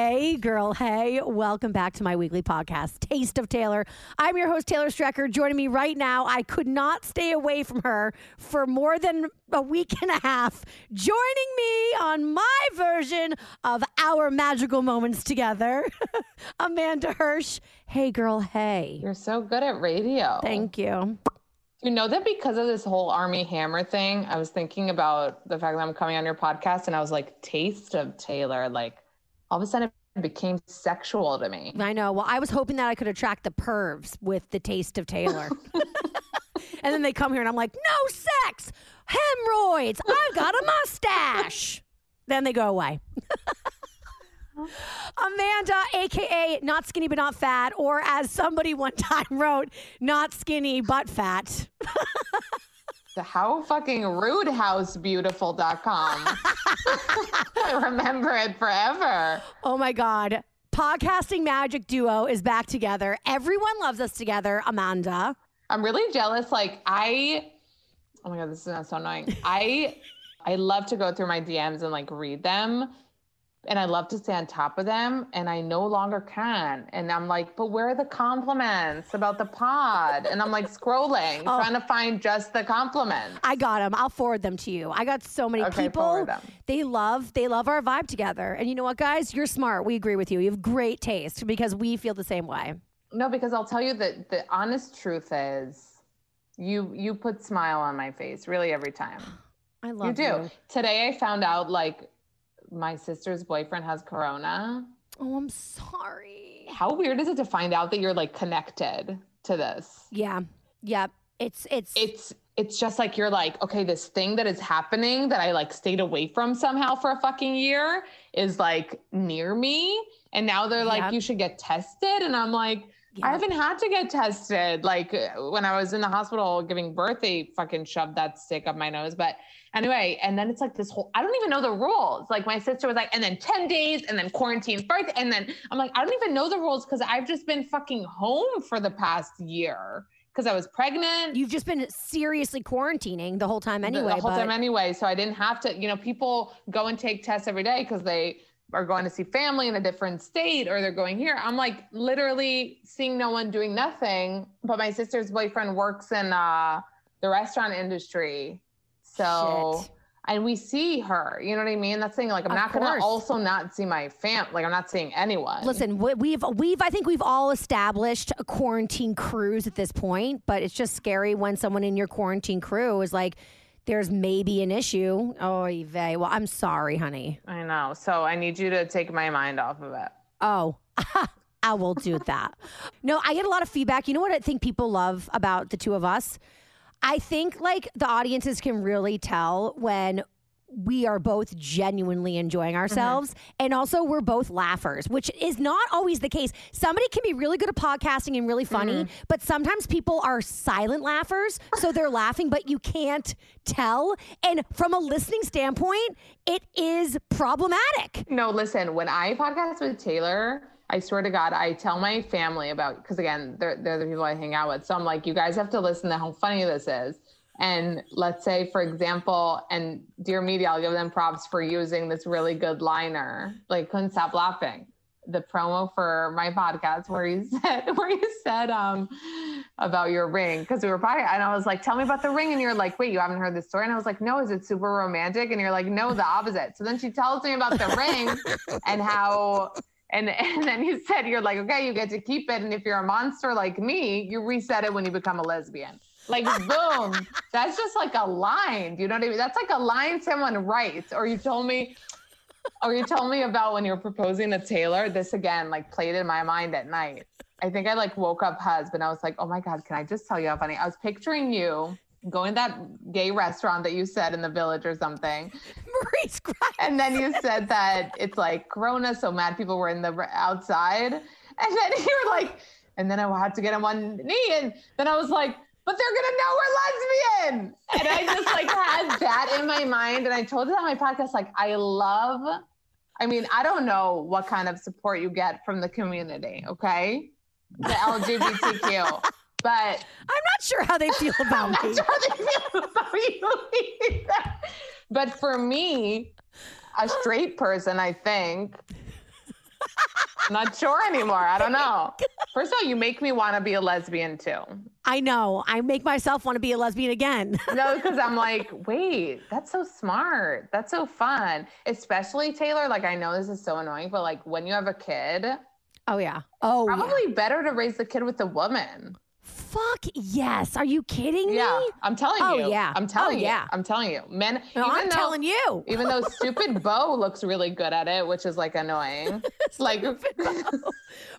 Hey, girl. Hey, welcome back to my weekly podcast, Taste of Taylor. I'm your host, Taylor Strecker. Joining me right now, I could not stay away from her for more than a week and a half. Joining me on my version of our magical moments together, Amanda Hirsch. Hey, girl. Hey. You're so good at radio. Thank you. You know that because of this whole Armie Hammer thing, I was thinking about the fact that I'm coming on your podcast and I was like, Taste of Taylor. Like, all of a sudden it became sexual to me. I know. Well, I was hoping that I could attract the pervs with the taste of Taylor. and then they come here and I'm like, no sex, hemorrhoids, I've got a mustache. then they go away. Amanda, aka not skinny but not fat, or as somebody one time wrote, not skinny but fat. How fucking rudehousebeautiful.com. I remember it forever. Oh my God. Podcasting magic duo is back together. Everyone loves us together, Amanda. I'm really jealous. Like I oh my god, this is so annoying. I I love to go through my DMs and like read them. And I love to stay on top of them, and I no longer can. And I'm like, but where are the compliments about the pod? And I'm like scrolling, Oh. trying to find just the compliments. I got them. I'll forward them to you. I got so many Okay, people. They love they love our vibe together. And you know what, guys? You're smart. We agree with you. You have great taste because we feel the same way. No, because I'll tell you that the honest truth is you you put smile on my face really every time. I love you do. Today I found out like my sister's boyfriend has corona. Oh, I'm sorry. How weird is it to find out that you're like connected to this? Yeah. Yep. It's it's It's it's just like you're like, okay, this thing that is happening that I like stayed away from somehow for a fucking year is like near me. And now they're like, Yep. you should get tested. And I'm like, I haven't had to get tested. Like when I was in the hospital giving birth, they fucking shoved that stick up my nose. But anyway, and then it's like this whole, I don't even know the rules. Like my sister was like, and then 10 days and then quarantine birth. And then I'm like, I don't even know the rules because I've just been fucking home for the past year because I was pregnant. You've just been seriously quarantining the whole time the- anyway. the whole but time anyway. So I didn't have to, you know, people go and take tests every day because they are going to see family in a different state or they're going here. I'm like literally seeing no one doing nothing. But my sister's boyfriend works in uh, the restaurant industry. So Shit. and we see her, you know what I mean? That's saying like I'm Of not course. gonna also not see my fam like I'm not seeing anyone. Listen, we- we've we've I think we've all established a quarantine crews at this point, but it's just scary when someone in your quarantine crew is like, "There's maybe an issue." Oh, vey. Well, I'm sorry, honey. I know. So I need you to take my mind off of it. Oh, I will do that. No, I get a lot of feedback. You know what I think people love about the two of us? I think like the audiences can really tell when we are both genuinely enjoying mm-hmm. ourselves. And also we're both laughers which is not always the case. Somebody can be really good at podcasting and really funny mm-hmm. but sometimes people are silent laughers so they're laughing but you can't tell. And from a listening standpoint it is problematic. No, listen, when I podcast with Taylor, I swear to God, I tell my family about because again, they're they're the people I hang out with. So I'm like, you guys have to listen to how funny this is. And let's say, for example, and dear media, I'll give them props for using this really good liner. Like, couldn't stop laughing. The promo for my podcast where you said where you said um about your ring because we were by and I was like, tell me about the ring, and you're like, wait, you haven't heard the story, and I was like, no, is it super romantic? And you're like, no, the opposite. So then she tells me about the ring and how and and then you said you're like, okay, you get to keep it, and if you're a monster like me, you reset it when you become a lesbian. Like boom, that's just like a line. Do you know what I mean? That's like a line someone writes. Or you told me, or you told me about when you were proposing to Taylor. This again, like played in my mind at night. I think I like woke up husband. I was like, oh my god, can I just tell you how funny? I was picturing you going to that gay restaurant that you said in the village or something. Marie's crying. And then you said that it's like Corona, so mad people were in the outside. And then you were like, and then I had to get on one knee. And then I was like, but they're gonna know we're lesbian. And I just like had that in my mind. And I told it on my podcast, like, I love, I mean, I don't know what kind of support you get from the community, okay? The LGBTQ. But I'm not sure how they feel about me. not how they feel about you. But for me, a straight person, I think. I'm not sure anymore. I don't know. First of all, you make me want to be a lesbian too. I know. I make myself want to be a lesbian again. No, because I'm like, wait, that's so smart. That's so fun. Especially Taylor. Like, I know this is so annoying, but like when you have a kid, oh yeah. Oh yeah. probably better to raise the kid with a woman. Fuck yes. Are you kidding Yeah, me? I'm telling Oh, you. yeah. I'm telling Oh, you. I'm telling you. Men, No, I'm though- telling you. even though stupid Bo looks really good at it, which is like annoying. It's like, no,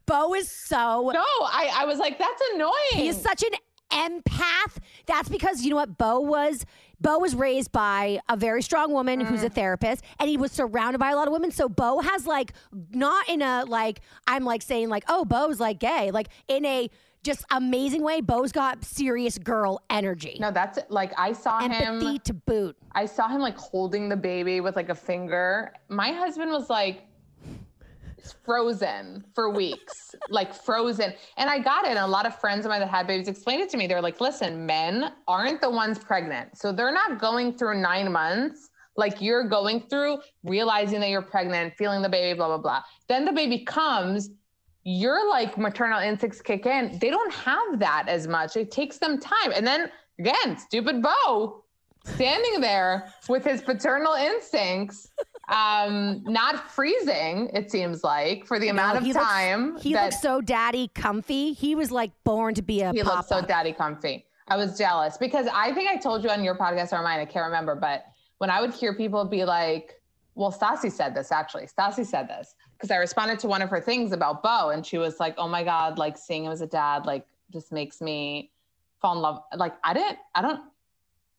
Bo is so No, I, I was like, that's annoying. He is such an empath. That's because you know what Bo was. Bo was raised by a very strong woman who's Mm. a therapist, and he was surrounded by a lot of women. So Bo has like not in a like I'm like saying like oh Bo's like gay, like in a just amazing way. Bo's got serious girl energy, no, that's like I saw empathy him. to boot. I saw him like holding the baby with like a finger. My husband was like frozen for weeks, like frozen. And I got it. And a lot of friends of mine that had babies explained it to me. They're like, listen, men aren't the ones pregnant. So they're not going through nine months like you're going through, realizing that you're pregnant, feeling the baby, blah, blah, blah. Then the baby comes. Your like maternal instincts kick in. They don't have that as much. It takes them time. And then again, stupid Bo standing there with his paternal instincts, um, not freezing, it seems like, for the amount of he looks- time He that looks so daddy comfy. He was like born to be a he looks so daddy comfy. I was jealous because I think I told you on your podcast or mine, I can't remember, but when I would hear people be like, well, Stassi said this actually. Stassi said this because I responded to one of her things about Bo, and she was like, "Oh my god, like seeing him as a dad, like just makes me fall in love." Like I didn't, I don't.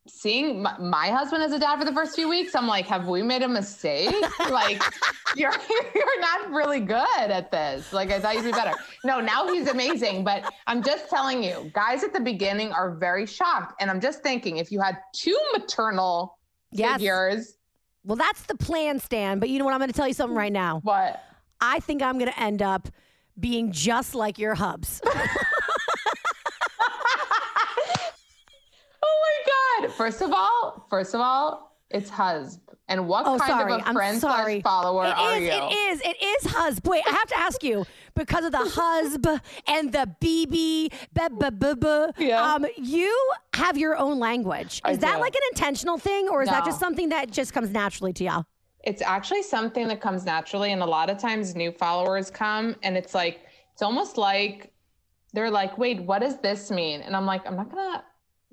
Seeing my, my husband as a dad for the first few weeks, I'm like, have we made a mistake? like, you're you're not really good at this. Like, I thought you'd be better. No, now he's amazing. But I'm just telling you, guys at the beginning are very shocked, and I'm just thinking, if you had two maternal Yes. figures, Well, that's the plan, Stan. But you know what? I'm going to tell you something right now. what? I think I'm going to end up being just like your hubs. Oh my god! First of all, first of all, it's husb. And what Oh, kind sorry. of a I'm friend sorry. slash follower It are is, you? It is. It is husb. Wait, I have to ask you because of the husb and the BB, ba ba ba. Yeah. Um, you have your own language. I Is that do. like an intentional thing, or is that No. just something that just comes naturally to you? It's actually something that comes naturally. And a lot of times new followers come and it's like, it's almost like they're like, wait, what does this mean? And I'm like, I'm not gonna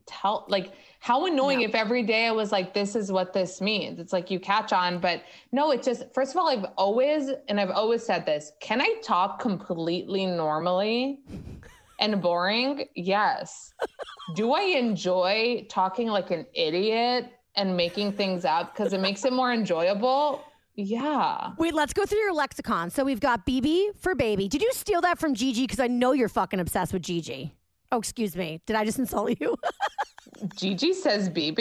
tell like how annoying if every day I was like, this is what this means. It's like you catch on, but no, it just first of all, I've always and I've always said this, can I talk completely normally and boring? Yes. Do I enjoy talking like an idiot and making things up because it makes it more enjoyable? Yeah. Wait, let's go through your lexicon. So we've got BB for baby. Did you steal that from Gigi? Because I know you're fucking obsessed with Gigi. Oh, excuse me. Did I just insult you? Gigi says BB?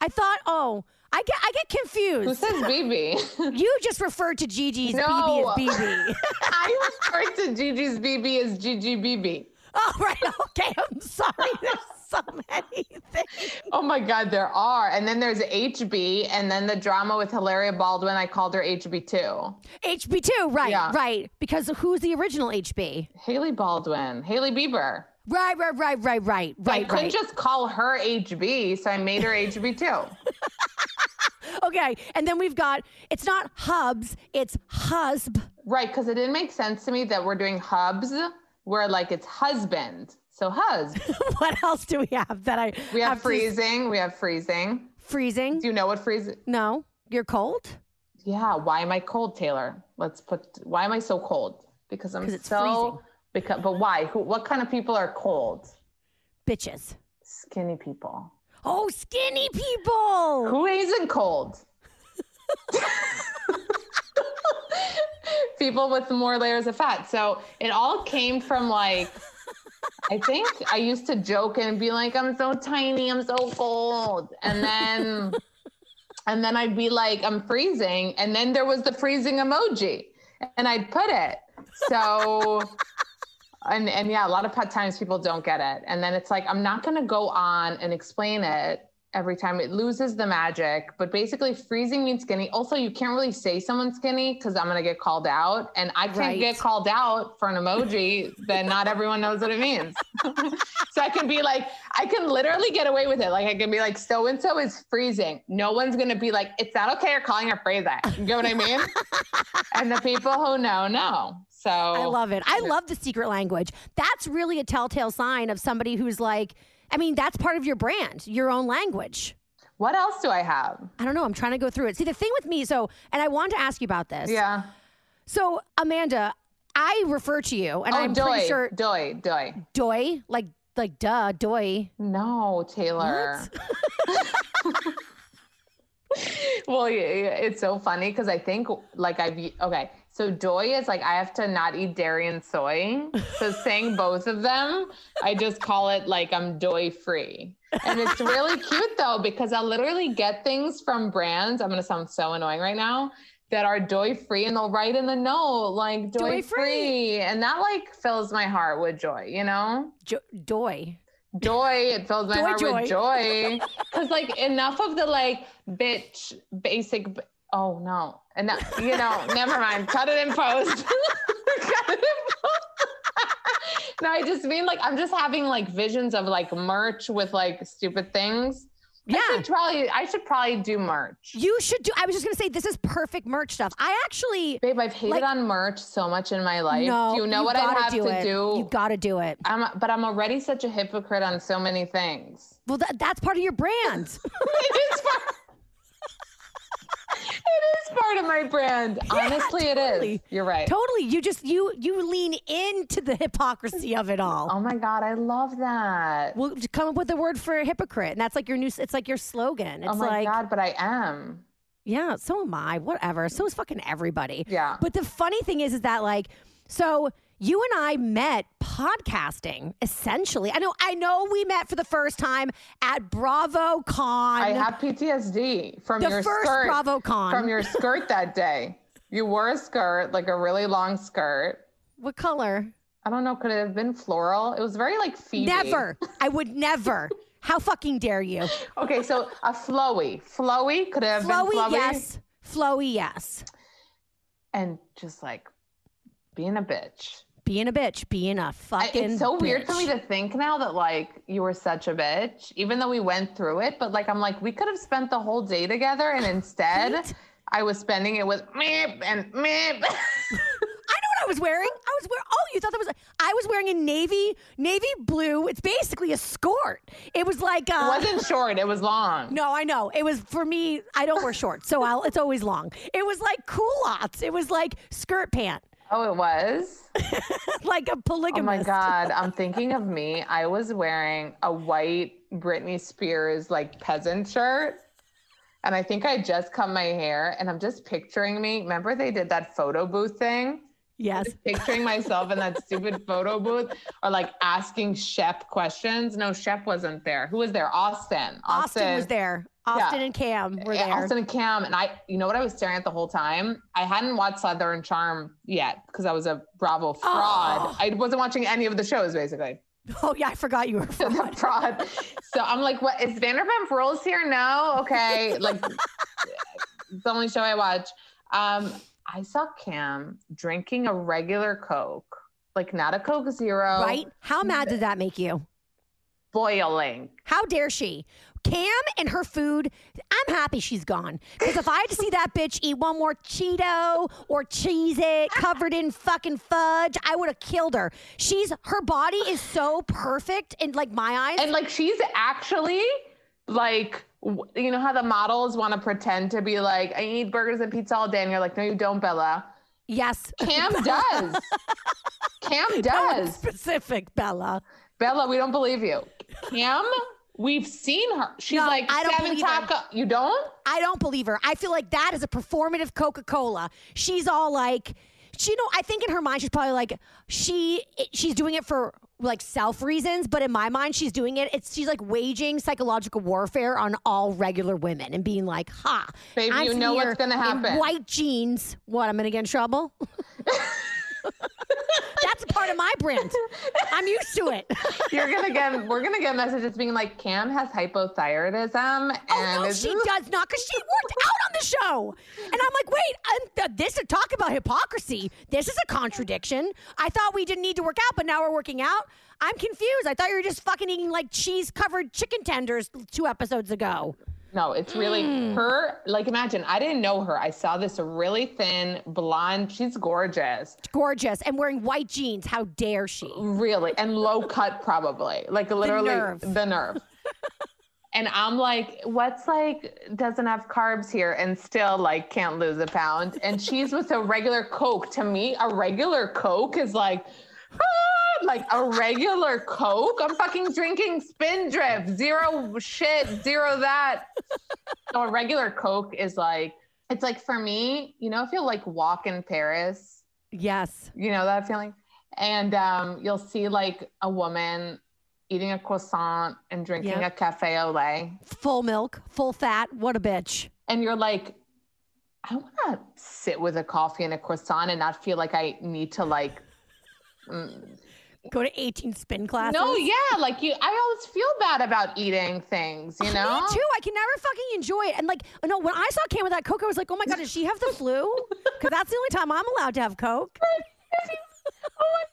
I thought, oh, I get, I get confused. Who says BB? You just referred to Gigi's No. BB as BB. I refer to Gigi's BB as Gigi BB. oh, right. Okay. I'm sorry. So many things. Oh my God, there are. And then there's HB, and then the drama with Hilaria Baldwin. I called her HB2. HB2, right, Yeah. right. Because who's the original HB? Hailey Baldwin, Hailey Bieber. Right, right, right, right, right, right. I couldn't right. just call her HB, so I made her HB2. Okay, and then we've got it's not hubs, it's husb. right, because it didn't make sense to me that we're doing hubs where like it's husband. So hus. what else do we have that I We have to- freezing. We have freezing. freezing? Do you know what freezing? no, you're cold. Yeah. Why am I cold, Taylor? Let's put. Why am I so cold? Because I'm so. freezing. Because, but why? Who? What kind of people are cold? Bitches. Skinny people. Oh, skinny people. Who isn't cold? people with more layers of fat. So it all came from like. I think I used to joke and be like, I'm so tiny, I'm so cold. And then and then I'd be like, I'm freezing. And then there was the freezing emoji. And I'd put it. So and and yeah, a lot of times people don't get it. And then it's like, I'm not gonna go on and explain it every time. It loses the magic. But basically freezing means skinny. Also, you can't really say someone's skinny because I'm gonna get called out. And I can't Right. get called out for an emoji, then not everyone knows what it means. so I can be like, I can literally get away with it. Like I can be like, so and so is freezing. No one's gonna be like, it's not okay you're calling her freezing. You get what I mean? and the people who know know. So I love it. I love the secret language. That's really a telltale sign of somebody who's like, I mean, that's part of your brand, your own language. what else do I have? I don't know. I'm trying to go through it. See, the thing with me, so, and I want to ask you about this. Yeah. So, Amanda, I refer to you, and oh, I'm doy, pretty sure doy, doy. doy, like, like, duh, doy. No, Taylor. well, it's so funny because I think like I've okay. So joy is like I have to not eat dairy and soy. So saying both of them, I just call it like I'm joy free. And it's really cute though because I'll literally get things from brands. I'm gonna sound so annoying right now that are joy free and they'll write in the note like doy Doy-free. And that like fills my heart with joy, you know? Jo- doy. joy it fills my Joy, heart joy. with joy because like enough of the like bitch basic oh no and that you know never mind cut it in post Cut it in post. no i just mean like i'm just having like visions of like merch with like stupid things Yeah. I should probably i should probably do merch You should do, I was just going to say, this is perfect merch stuff. I actually, babe i've hated Like- on merch so much in my life no. do you know what i have do to it. do You got to do it. I'm, but i'm already such a hypocrite on so many things Well, that, that's part of your brand. it is part. It is part of my brand. Honestly, it totally. is. You're right. totally. You just, you, you lean into the hypocrisy of it all. Oh my god, I love that. We'll come up with a word for hypocrite, and that's like your new. It's like your slogan. Oh it's oh my like, god, but I am. yeah, so am I. Whatever. So is fucking everybody. Yeah. But the funny thing is, is that like, so you and I met podcasting essentially. I know. I know we met for the first time at Bravo Con. I have PTSD from The your first skirt. BravoCon. From your skirt that day. You wore a skirt, like a really long skirt. what color? I don't know, could it have been floral? It was very like Phoebe. Never. I would never. How fucking dare you? Okay, so a flowy. Flowy could have Flowy, been flowy. yes. Flowy, yes. And just like being a bitch. Being a bitch, being a fucking. it's so weird for me to think now that like you were such a bitch, even though we went through it. But like I'm like we could have spent the whole day together, and instead Right? I was spending it with meep and meep. I know what I was wearing. I was wearing. Oh, you thought that was? I was wearing a navy, navy blue. It's basically a skirt. It was like. Uh, it wasn't short; it was long. No, I know. It was for me. I don't wear shorts, so I'll, it's always long. It was like culottes. It was like skirt pant, Oh, it was. like a polygamist. Oh my god! I'm thinking of me. I was wearing a white Britney Spears like peasant shirt. And I think I just cut my hair, and I'm just picturing me. Remember, they did that photo booth thing? Yes. picturing myself in that stupid photo booth or like asking Shep questions. No, Shep wasn't there. Who was there? Austin. Austin was there. Austin Yeah. and Cam were there. Austin and Cam. And I, you know what I was staring at the whole time? I hadn't watched Southern Charm yet because I was a Bravo fraud. Oh. I wasn't watching any of the shows basically. Oh yeah, I forgot you were fraud. fraud. So I'm like, what is Vanderpump Rules here? No, okay. Like, it's the only show I watch. Um, I saw Cam drinking a regular Coke, like not a Coke Zero, right? How mad did that make you? Boiling. How dare she? Cam and her food, I'm happy she's gone. Because if I had to see that bitch eat one more Cheeto or Cheez It covered in fucking fudge, I would have killed her. She's, her body is so perfect in like my eyes. And like, she's actually like, you know how the models want to pretend to be like, I eat burgers and pizza all day. And you're like, no, you don't, Bella. yes. Cam does. Cam does. specific, Bella. Bella, we don't believe you. Cam, we've seen her. She's No, like I don't seven believe her. You don't? I don't believe her. I feel like that is a performative Coca Cola. She's all like, she you know. I think in her mind she's probably like she she's doing it for like self reasons, but in my mind she's doing it. It's she's like waging psychological warfare on all regular women and being like, "Ha, Babe, I'm you know what's gonna happen." White jeans. What? I'm gonna get in trouble." That's a part of my brand. I'm used to it. You're gonna get. We're gonna get messages being like, Cam has hypothyroidism, and Oh no, she does not, because she worked out on the show. And I'm like, wait, th- this is talk about hypocrisy. This is a contradiction. I thought we didn't need to work out, but now we're working out. I'm confused. I thought you were just fucking eating like cheese covered chicken tenders two episodes ago. No, it's really Hmm. her. Like, imagine I didn't know her. I saw this really thin blonde. She's gorgeous, Gorgeous and wearing white jeans. How dare she? really, and low cut probably. Like literally the nerve. the nerve. And I'm like, what's like doesn't have carbs here and still like can't lose a pound. And she's with a regular Coke. To me, a regular Coke is like, ah, like a regular Coke. I'm fucking drinking Spindrift, zero shit, zero that. So a regular Coke is like, it's like for me, you know, if you like walk in Paris, Yes. you know that feeling? And um, you'll see like a woman eating a croissant and drinking Yeah. a cafe au lait. Full milk, full fat. What a bitch. And you're like, I want to sit with a coffee and a croissant and not feel like I need to like Go to 18 spin classes. No, yeah, like you I always feel bad about eating things, you know? Me too. I can never fucking enjoy it. And like, oh, no, when I saw Cam with that Coke, I was like, oh my God, does she have the flu? Because that's the only time I'm allowed to have Coke. Oh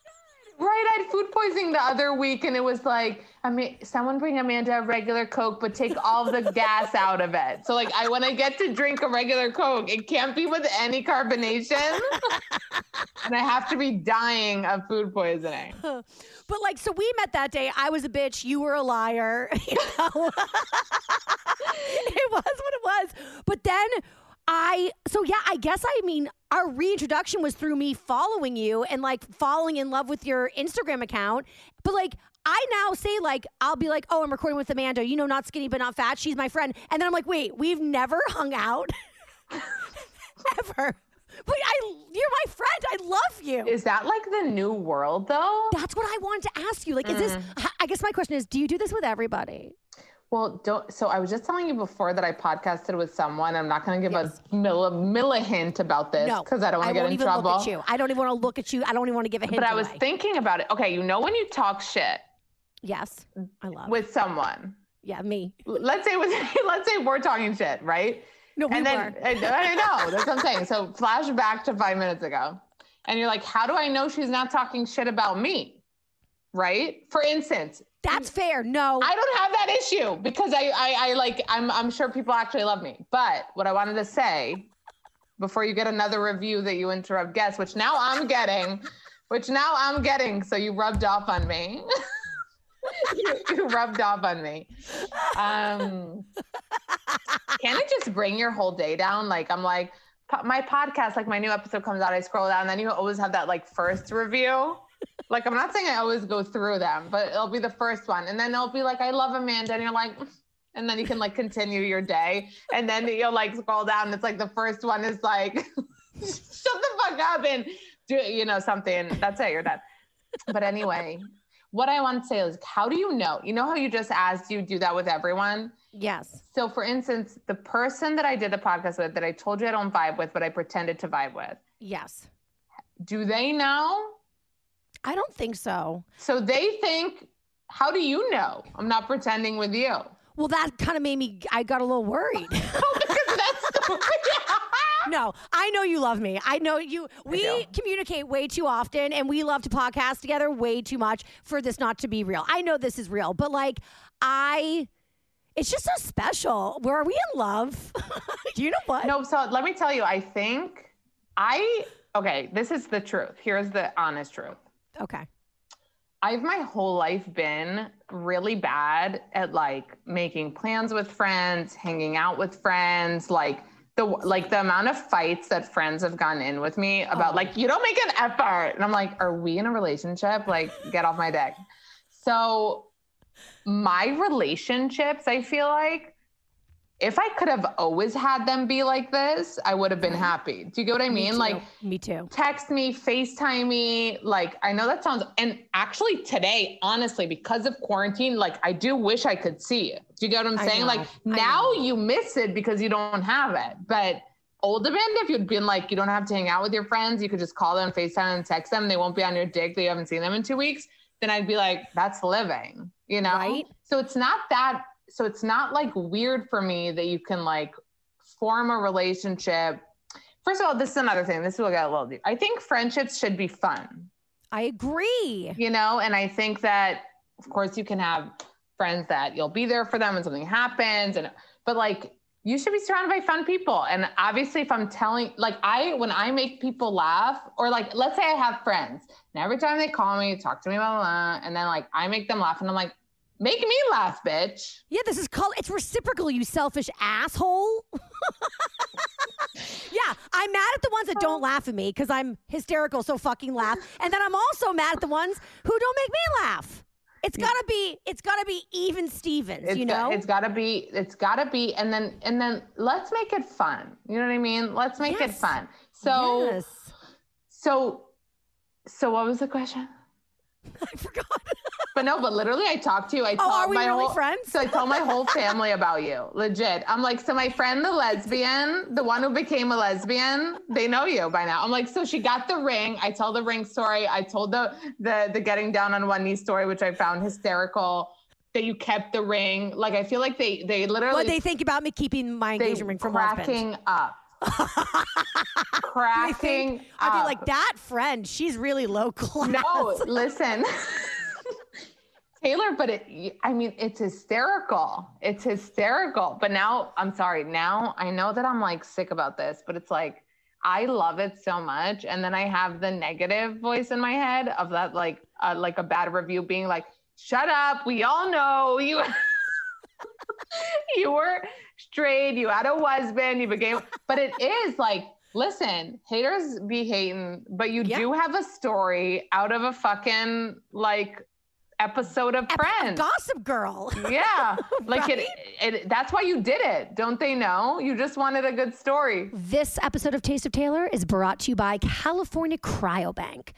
Right, I had food poisoning the other week, and it was like, I mean, someone bring Amanda a regular Coke, but take all the gas out of it. So, like, I when I get to drink a regular Coke, it can't be with any carbonation, and I have to be dying of food poisoning. But like, so we met that day. I was a bitch. You were a liar. You know? it was what it was. But then I, so yeah, I guess I mean, our reintroduction was through me following you and like falling in love with your Instagram account. But like, I now say like I'll be like, oh, I'm recording with Amanda. You know, not skinny but not fat. She's my friend. And then I'm like, wait, we've never hung out ever. But I, you're my friend. I love you. Is that like the new world, though? That's what I wanted to ask you. Like, is this? Mm. I guess my question is, do you do this with everybody? Well, don't. So I was just telling you before that I podcasted with someone. I'm not going to give a milli, milli hint about this No, because I don't want to get in even trouble. look at you. I don't even want to look at you. I don't even want to give a hint. But I was away. thinking about it. Okay, you know when you talk shit yes, I love. with someone, yeah, me. let's say with, let's say we're talking shit, right? No, we and then were. I, I know that's what I'm saying. So flash back to five minutes ago, and you're like, how do I know she's not talking shit about me? Right? For instance, That's fair. No, I don't have that issue because I, I, I like, I'm, I'm sure people actually love me. But what I wanted to say before you get another review that you interrupt guests, which now I'm getting, which now I'm getting. So you rubbed off on me. you, you rubbed off on me. Um, can it just bring your whole day down? Like, I'm like, my podcast, like my new episode comes out, I scroll down, and then you always have that like first review. Like, I'm not saying I always go through them, but it'll be the first one. And then it'll be like, I love Amanda. And you're like, and then you can like continue your day. And then you'll like scroll down. And it's like the first one is like, shut the fuck up and do, you know, something. That's it. You're done. But anyway, what I want to say is, how do you know? You know how you just asked you do that with everyone? yes, So, for instance, the person that I did the podcast with, that I told you I don't vibe with, but I pretended to vibe with, yes. do they know? I don't think so. So they think how do you know I'm not pretending with you? Well, that kind of made me. I got a little worried. Oh, because that's the no, I know you love me. I know you. We communicate way too often, and we love to podcast together way too much for this not to be real. I know this is real, but like, I. It's just so special. Where are we in love? Do you know what? No, so let me tell you, I think I okay, this is the truth. Here's the honest truth. Okay. I've my whole life been really bad at like making plans with friends, hanging out with friends, like the like the amount of fights that friends have gone in with me about Oh. like you don't make an effort. And I'm like, are we in a relationship? Like get off my deck. So my relationships, I feel like if I could have always had them be like this, I would have been happy. Do you get what I mean? too. Like me too. text me, FaceTime me. Like, I know that sounds, and actually today, honestly, because of quarantine, like, I do wish I could see you. Do you get what I'm saying? Like, I now know. you miss it because you don't have it. But old event, if you'd been like, you don't have to hang out with your friends, you could just call them, FaceTime, and text them. They won't be on your dick that you haven't seen them in two weeks. Then I'd be like, that's living, you know? Right. So it's not that, so it's not like weird for me that you can like form a relationship. First of all, this is another thing. This will get a little deep. I think friendships should be fun, I agree. you know? And I think that, of course, you can have friends that you'll be there for them when something happens. And, but like, you should be surrounded by fun people. And obviously, if I'm telling, like, I, when I make people laugh, or like, let's say I have friends, and every time they call me, talk to me, blah, blah, blah, and then like, I make them laugh, and I'm like, make me laugh, bitch. Yeah, this is called. It's reciprocal. You selfish asshole. yeah, I'm mad at the ones that don't laugh at me because I'm hysterical, so fucking laugh, and then I'm also mad at the ones who don't make me laugh. It's gotta be. It's gotta be even Stevens. It's you got- know. it's gotta be it's gotta be and then and then let's make it fun you know what i mean let's make it fun so yes. so so what was the question I forgot. but no but literally i talked to you i Oh, told are we my really whole friends? so i told my whole family about you legit i'm like so my friend the lesbian the one who became a lesbian they know you by now i'm like so she got the ring i told the ring story i told the the the getting down on one knee story which i found hysterical that you kept the ring like i feel like they they literally What they think about me keeping my engagement ring from my husband? cracking up. Cracking think I'd be like that friend. She's really low class. no, listen. Taylor, but it, I mean, it's hysterical. It's hysterical. But now, I'm sorry. Now I know that I'm like sick about this, but it's like, I love it so much. And then I have the negative voice in my head of that, like, uh, like a bad review being like, shut up. We all know you. you were straight, you had a husband, you became, but it is like, listen, haters be hating, but you Yeah. do have a story out of a fucking like episode of Friends. Gossip Girl. yeah. Like Right? it, it, that's why you did it. Don't they know? You just wanted a good story. This episode of Taste of Taylor is brought to you by California Cryobank.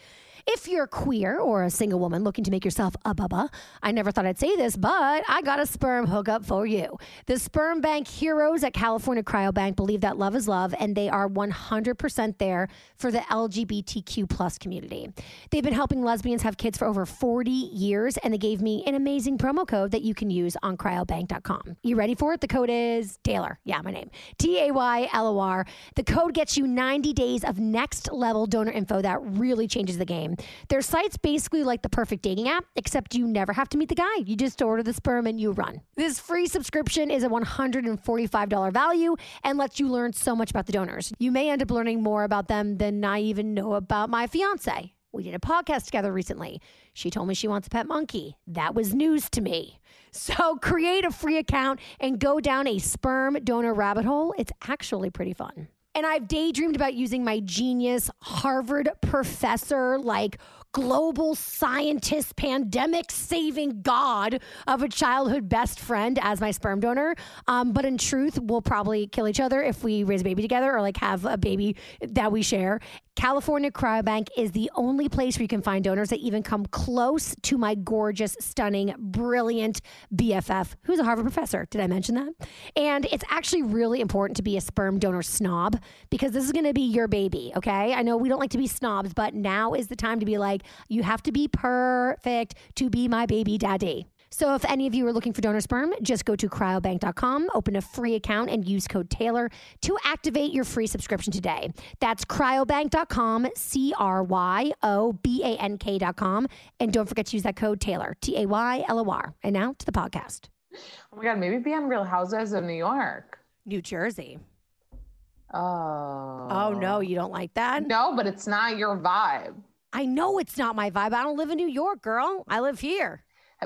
If you're queer or a single woman looking to make yourself a bubba, I never thought I'd say this, but I got a sperm hookup for you. The sperm bank heroes at California Cryobank believe that love is love, and they are 100% there for the LGBTQ plus community. They've been helping lesbians have kids for over 40 years, and they gave me an amazing promo code that you can use on cryobank.com. You ready for it? The code is Taylor. Yeah, my name. T A Y L O R. The code gets you 90 days of next level donor info that really changes the game. Their site's basically like the perfect dating app, except you never have to meet the guy. You just order the sperm and you run. This free subscription is a $145 value and lets you learn so much about the donors. You may end up learning more about them than I even know about my fiance. We did a podcast together recently. She told me she wants a pet monkey. That was news to me. So create a free account and go down a sperm donor rabbit hole. It's actually pretty fun. And I've daydreamed about using my genius Harvard professor, like global scientist, pandemic saving god of a childhood best friend as my sperm donor. Um, but in truth, we'll probably kill each other if we raise a baby together or like have a baby that we share. California Cryobank is the only place where you can find donors that even come close to my gorgeous, stunning, brilliant BFF, who's a Harvard professor. Did I mention that? And it's actually really important to be a sperm donor snob because this is going to be your baby, okay? I know we don't like to be snobs, but now is the time to be like, you have to be perfect to be my baby daddy. So if any of you are looking for donor sperm, just go to cryobank.com, open a free account, and use code Taylor to activate your free subscription today. That's cryobank.com, C R Y O B A N K.com. And don't forget to use that code Taylor, T A Y L O R. And now to the podcast. Oh my God, maybe be on Real Housewives of New York. New Jersey. Oh. Oh, no, you don't like that? No, but it's not your vibe. I know it's not my vibe. I don't live in New York, girl. I live here.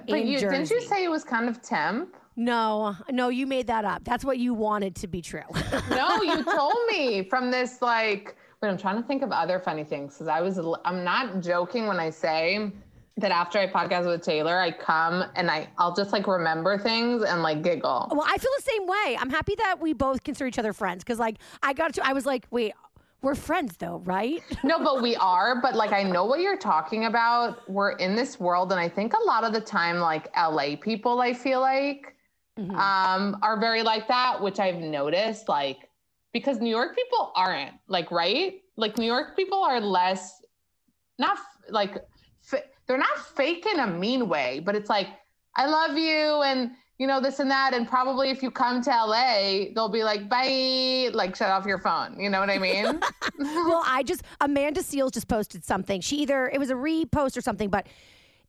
But you didn't you say it was kind of temp? No, no, you made that up. That's what you wanted to be true. No, you told me from this like. Wait, I'm trying to think of other funny things because I was. I'm not joking when I say that after I podcast with Taylor, I come and I I'll just like remember things and like giggle. Well, I feel the same way. I'm happy that we both consider each other friends because, like, I got to, I was like, wait, we're friends though, right? No, but we are. But like, I know what you're talking about. We're in this world, and I think a lot of the time, like LA people, I feel like, Mm-hmm. um, are very like that, which I've noticed. Like, because New York people aren't like right. Like New York people are less, not like f- they're not fake in a mean way, but it's like I love you and. You know, this and that. And probably if you come to LA, they'll be like, bye, like, shut off your phone. You know what I mean? well, I just Amanda Seales just posted something. She either it was a repost or something, but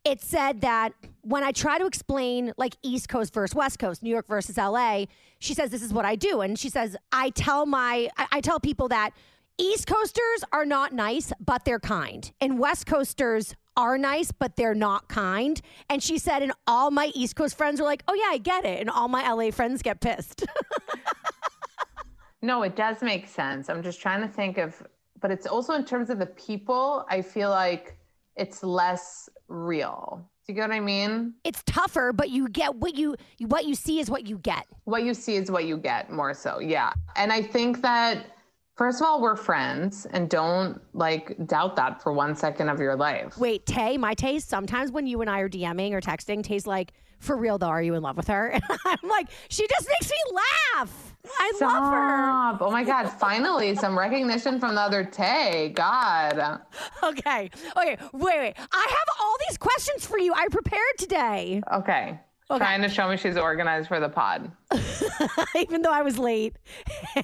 it said that when I try to explain like East Coast versus West Coast, New York versus LA, she says this is what I do, and she says I tell my I, I tell people that East Coasters are not nice, but they're kind, and West Coasters are nice, but they're not kind. And she said, and all my East Coast friends were like, oh yeah, I get it, and all my LA friends get pissed. No, it does make sense. I'm just trying to think of, but it's also in terms of the people, I feel like it's less real. Do you get what I mean? it's tougher, but you get what you what you see is what you get. What you see is what you get more so. Yeah. And I think that, first of all, we're friends and don't like doubt that for one second of your life. Wait, Tay, my Tay's sometimes when you and I are DMing or texting, Tay's like, for real though, are you in love with her? And I'm like, she just makes me laugh. I love her. Oh my God. Finally, some recognition from the other Tay. God. Okay. Okay. Wait, wait. I have all these questions for you. I prepared today. Okay. Okay. Trying to show me she's organized for the pod. Even though I was late.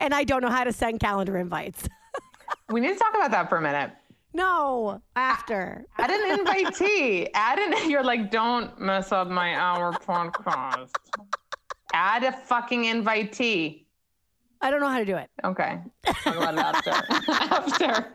and I don't know how to send calendar invites. We need to talk about that for a minute. no, after. Add an invitee. Add an. You're like, don't mess up my hour podcast. Add a fucking invitee. I don't know how to do it. Okay. Talk about it after. after.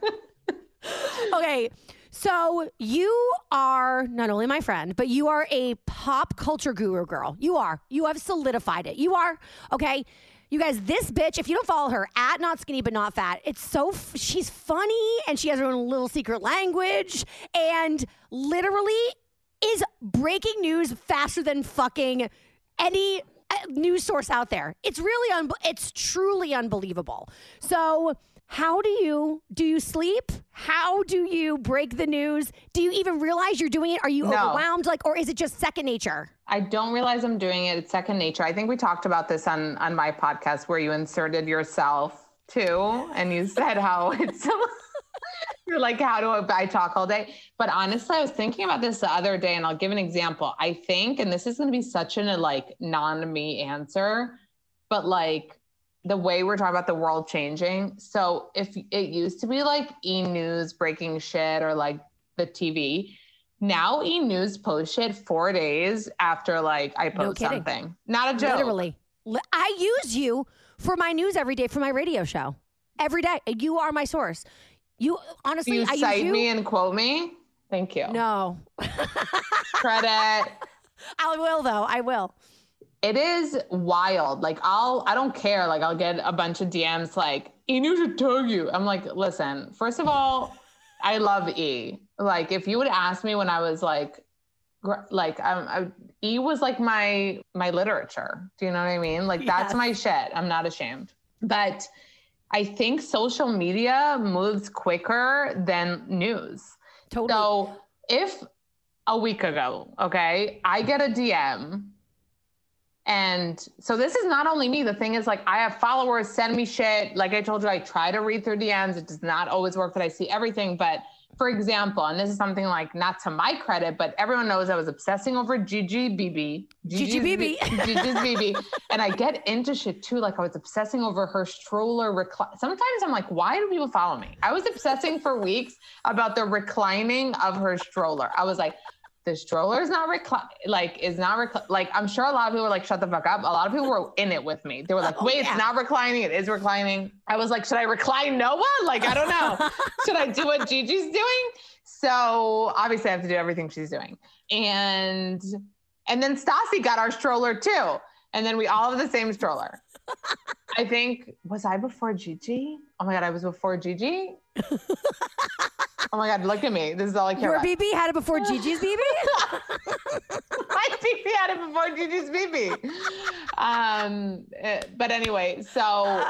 Okay. So you are not only my friend, but you are a pop culture guru girl. You are. You have solidified it. You are. Okay. You guys, this bitch, if you don't follow her at not skinny but not fat, it's so f- she's funny and she has her own little secret language and literally is breaking news faster than fucking any uh, news source out there. It's really un- it's truly unbelievable. So, how do you do you sleep? How do you break the news? Do you even realize you're doing it? Are you No. overwhelmed like or is it just second nature? I don't realize I'm doing it. It's second nature. I think we talked about this on on my podcast where you inserted yourself too, and you said how it's. You're like, how do I, talk all day? But honestly, I was thinking about this the other day, and I'll give an example. I think, and this is going to be such an a like non-me answer, but like the way we're talking about the world changing. So if it used to be like e news breaking shit or like the TV, now e news post shit four days after like I post kidding. something. Not a joke. Literally. I use you for my news every day for my radio show. Every day. You are my source. You honestly you I use cite you. me and quote me? Thank you. no. Credit. I will though. I will. It is wild. Like I'll I don't care. Like I'll get a bunch of DMs like E news should tell you. I'm like, listen, first of all, I love E. Like if you would ask me when I was like like um, I, E was like my my literature. Do you know what I mean? Like that's my shit. I'm not ashamed. But I think social media moves quicker than news. Totally. So if a week ago, okay, I get a DM. And so this is not only me. The thing is, like, I have followers send me shit. Like I told you, I try to read through DMs. It does not always work that I see everything. But for example, and this is something like not to my credit, but everyone knows I was obsessing over Gigi BB. Gigi BB. Gigi's BB. And I get into shit too. Like I was obsessing over her stroller recline. Sometimes I'm like, why do people follow me? I was obsessing for weeks about the reclining of her stroller. I was like, the stroller is not recline like is not recli- like I'm sure a lot of people were like shut the fuck up. A lot of people were in it with me. They were like, Oh, wait, yeah. it's not reclining. It is reclining. I was like, should I recline Noah? Like I don't know. should I do what Gigi's doing? So obviously I have to do everything she's doing. And and then Stassi got our stroller too. And then we all have the same stroller. I think was I before Gigi? Oh my god, I was before Gigi. oh my god, look at me. This is all I care Your about. BB had it before Gigi's BB? My BB had it before Gigi's BB. Um, eh, but anyway, so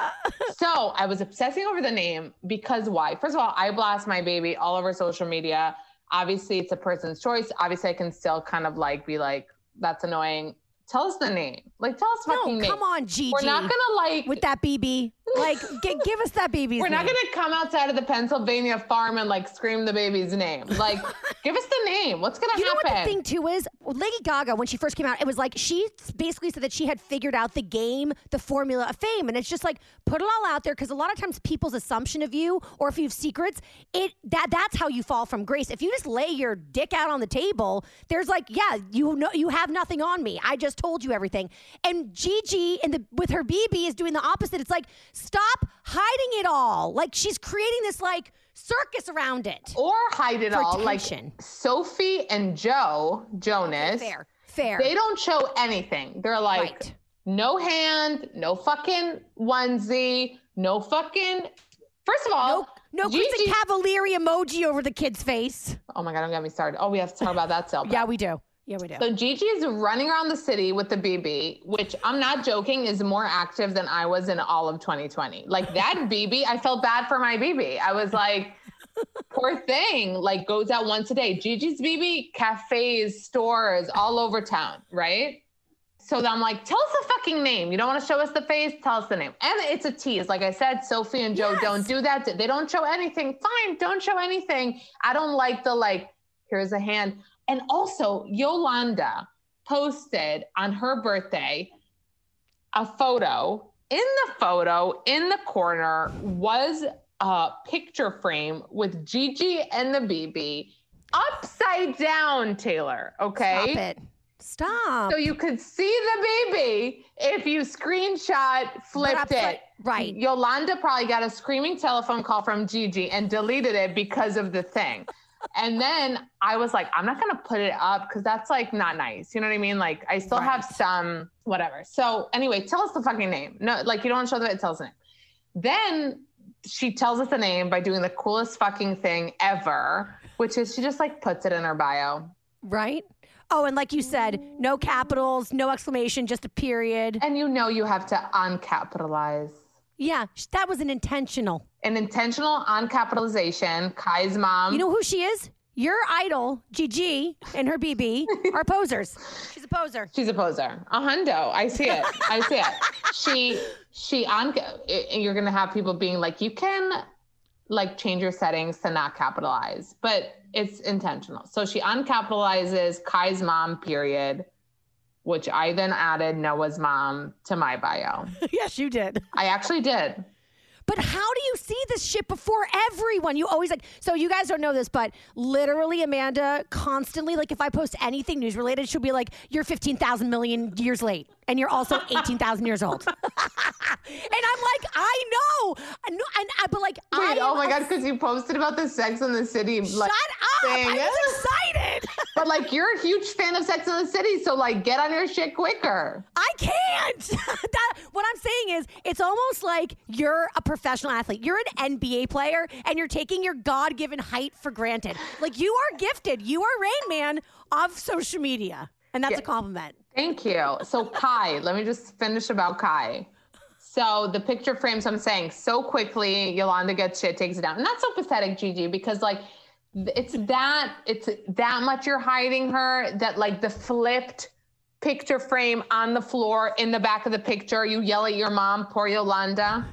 so I was obsessing over the name because why? First of all, I blast my baby all over social media. Obviously, it's a person's choice. Obviously, I can still kind of like be like, "That's annoying." Tell us the name. Like, tell us fucking no, name. come on, Gigi. We're not gonna like. with that BB. Like, g- give us that BB. we're not gonna come outside of the Pennsylvania farm and like scream the baby's name. Like, give us the name. What's gonna You know happen? what the thing too is? Lady Gaga, when she first came out, it was like she basically said that she had figured out the game, the formula of fame, and it's just like put it all out there because a lot of times people's assumption of you, or if you have secrets, it that that's how you fall from grace. If you just lay your dick out on the table, there's like, yeah, you know, you have nothing on me. I just told you everything. And Gigi and the with her BB is doing the opposite. It's like stop hiding it all. Like she's creating this like circus around it. or hide it all. Like. Sophie and Joe Jonas. Fair, fair. They don't show anything. They're like, Right. no hand, no fucking onesie, no fucking. First of all, No, no Kristen Cavallari emoji over the kid's face. oh my god, don't get me started. Oh, we have to talk about that still. Yeah, we do. Yeah, we do. So Gigi is running around the city with the BB, which I'm not joking is more active than I was in all of 2020. Like that BB, I felt bad for my BB. I was like, poor thing, like goes out once a day. Gigi's BB, cafes, stores all over town, right? So then I'm like, tell us the fucking name. You don't want to show us the face? Tell us the name. And it's a tease. Like I said, Sophie and Joe don't do that. They don't show anything. Fine, don't show anything. I don't like the like, here's a hand. And also, Yolanda posted on her birthday a photo. In the photo, in the corner, was a picture frame with Gigi and the BB upside down, Taylor. Okay. Stop it. Stop. So you could see the baby if you screenshot, flipped it. right. Yolanda probably got a screaming telephone call from Gigi and deleted it because of the thing. And then I was like, I'm not gonna put it up because that's like not nice. You know what I mean? Like I still have some whatever. So anyway, tell us the fucking name. No, like you don't want to show the tell us the name. Then she tells us the name by doing the coolest fucking thing ever, which is she just like puts it in her bio. right? Oh, and like you said, no capitals, no exclamation, just a period. And you know you have to uncapitalize. Yeah, that was an intentional. An intentional uncapitalization. Kai's mom. You know who she is? Your idol, Gigi, and her BB are posers. She's a poser. She's a poser. A hundo. I see it. I see it. She she on eh, eh, you're gonna have people being like, you can like change your settings to not capitalize, but it's intentional. So she uncapitalizes Kai's mom, period, which I then added Noah's mom to my bio. yes, you did. I actually did. But how do you see this shit before everyone? You always like, so you guys don't know this, but literally, Amanda constantly, like, if I post anything news related, she'll be like, you're 15,000 million years late, and you're also 18,000 years old. and I'm like, I know. I know and, I, but like, I. Wait, oh my god, because you posted about the Sex in the City like Shut up! thing. I was excited. But like you're a huge fan of Sex in the City, so like get on your shit quicker. I can't. that, what I'm saying is, it's almost like you're a professional athlete. You're an NBA player, and you're taking your God-given height for granted. Like you are gifted. You are Rain Man of social media, and that's a compliment. Thank you. So Kai, let me just finish about Kai. So the picture frames, I'm saying so quickly, Yolanda gets shit, takes it down. And that's so pathetic, Gigi, because like it's that it's that much you're hiding her that like the flipped picture frame on the floor in the back of the picture, you yell at your mom, poor Yolanda.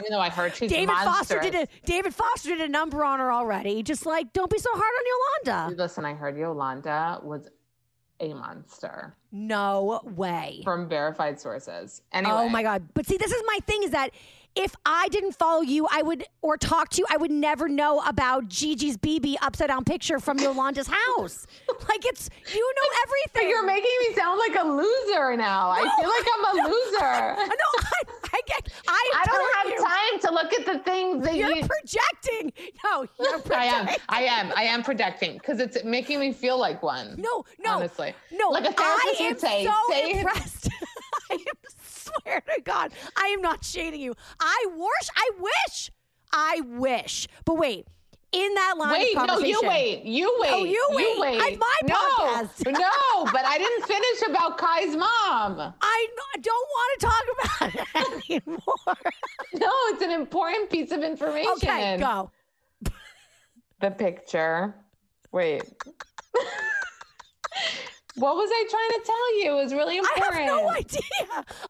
Even though I heard she's David Foster did a David Foster did a number on her already. Just like, don't be so hard on Yolanda. Listen, I heard Yolanda was a monster No way. from verified sources. Oh anyway, Oh my god! But see, this is my thing: is that if I didn't follow you, I would or talk to you, I would never know about Gigi's BB upside down picture from Yolanda's house. like it's you know everything. You're making me sound like a loser now. I feel like I'm a loser. no, I, I get. I, I don't have you, time to look at the things that You're you. projecting. No, you're projecting. I am. I am. I am projecting because it's making me feel like one. No, no, Honestly. no. Like a therapist am would say, so say impressed. I am swear to God, I am not shading you. I wish, I wish, I wish. But wait, in that line Wait, no, you conversation- wait. You oh, wait. you wait. It's my no, podcast. no, but I didn't finish about Kai's mom. I don't want to talk about it anymore. No, it's an important piece of information. okay, go. The picture. Wait. what was I trying to tell you? It was really important. I have no idea.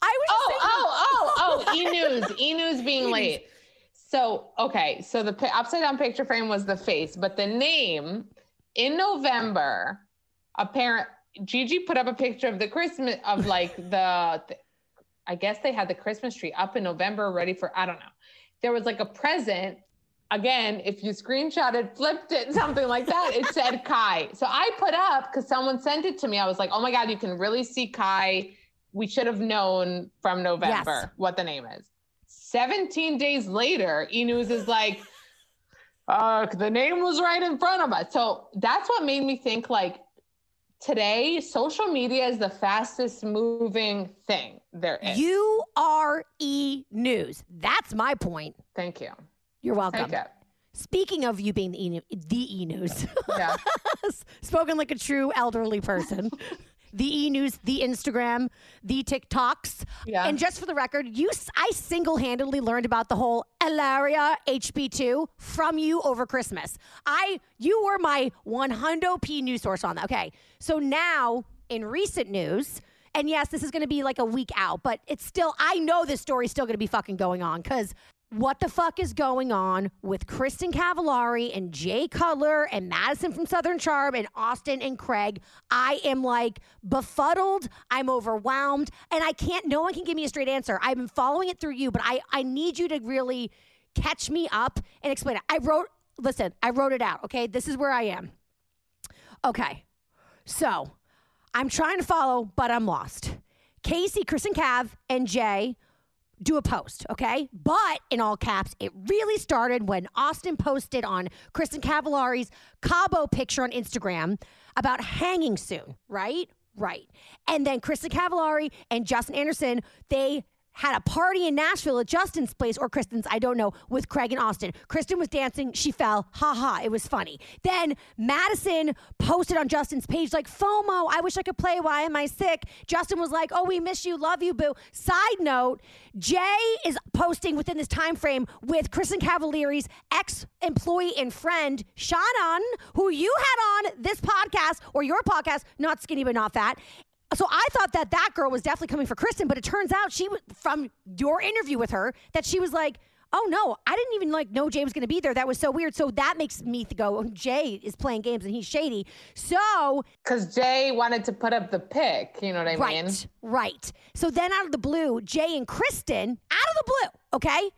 I was Oh, just oh, oh, oh, oh, E News. E News being late. So, okay. So the upside down picture frame was the face, but the name in November, apparent Gigi put up a picture of the Christmas of like the, the I guess they had the Christmas tree up in November ready for I don't know. There was like a present. Again, if you screenshot it, flipped it, something like that, it said Kai. So I put up because someone sent it to me. I was like, oh my God, you can really see Kai. We should have known from November Yes. what the name is. 17 days later, E News is like, uh, the name was right in front of us. So that's what made me think like today, social media is the fastest moving thing there is. You are E News. That's my point. Thank you. You're welcome. It. Speaking of you being the E, the e News, Yeah. spoken like a true elderly person. the E News, the Instagram, the TikToks. Yeah. And just for the record, you, I single handedly learned about the whole Hilaria HB2 from you over Christmas. I, you were my 100 P news source on that. Okay. So now in recent news, and yes, this is going to be like a week out, but it's still, I know this story's still going to be fucking going on because what the fuck is going on with Kristen Cavallari and Jay Cutler and Madison from Southern Charm and Austin and Craig? I am like befuddled. I'm overwhelmed. And I can't, no one can give me a straight answer. I've been following it through you, but I, I need you to really catch me up and explain it. I wrote, listen, I wrote it out. Okay. This is where I am. Okay. So I'm trying to follow, but I'm lost. Casey, and Cav, and Jay do a post, okay? But in all caps, it really started when Austin posted on Kristen Cavallari's Cabo picture on Instagram about hanging soon, right? Right. And then Kristen Cavallari and Justin Anderson, they had a party in Nashville at Justin's place or Kristen's, I don't know, with Craig and Austin. Kristen was dancing, she fell, ha ha, it was funny. Then Madison posted on Justin's page like FOMO, I wish I could play, why am I sick? Justin was like, "Oh, we miss you, love you, boo." Side note, Jay is posting within this time frame with Kristen Cavallari's ex-employee and friend Shannon, who you had on this podcast or your podcast, not skinny but not fat. So I thought that that girl was definitely coming for Kristen, but it turns out she was from your interview with her that she was like, "Oh no, I didn't even like know Jay was going to be there. That was so weird." So that makes me go, oh, "Jay is playing games and he's shady." So Because Jay wanted to put up the pic. You know what I right, mean? right. So then out of the blue, Jay and Kristen, out of the blue, okay,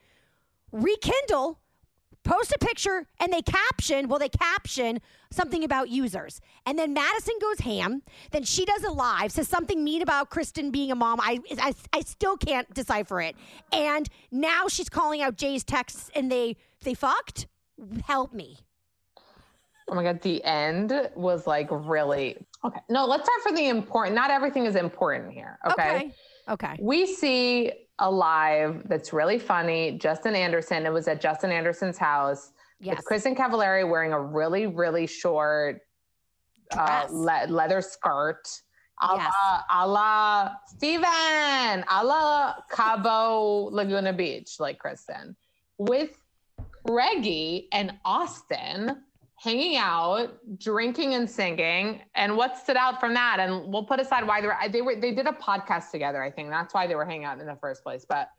rekindle, post a picture, and they caption. Well, they caption something about users, and then Madison goes ham. Then she does a live, says something mean about Kristen being a mom. I, I, I still can't decipher it. And now she's calling out Jay's texts, and they they fucked. Help me. Oh my God. The end was like really. Okay. No, let's start from the important. Not everything is important here. Okay. Okay. We see a live that's really funny. Justin Anderson. It was at Justin Anderson's house Yes. with Kristen Cavallari wearing a really, really short uh, le- leather skirt. a Yes. la, a la Steven, a la Cabo Laguna Beach, like Kristen, with Reggie and Austin hanging out, drinking and singing. And what stood out from that? And we'll put aside why they were they were they did a podcast together. I think that's why they were hanging out in the first place. But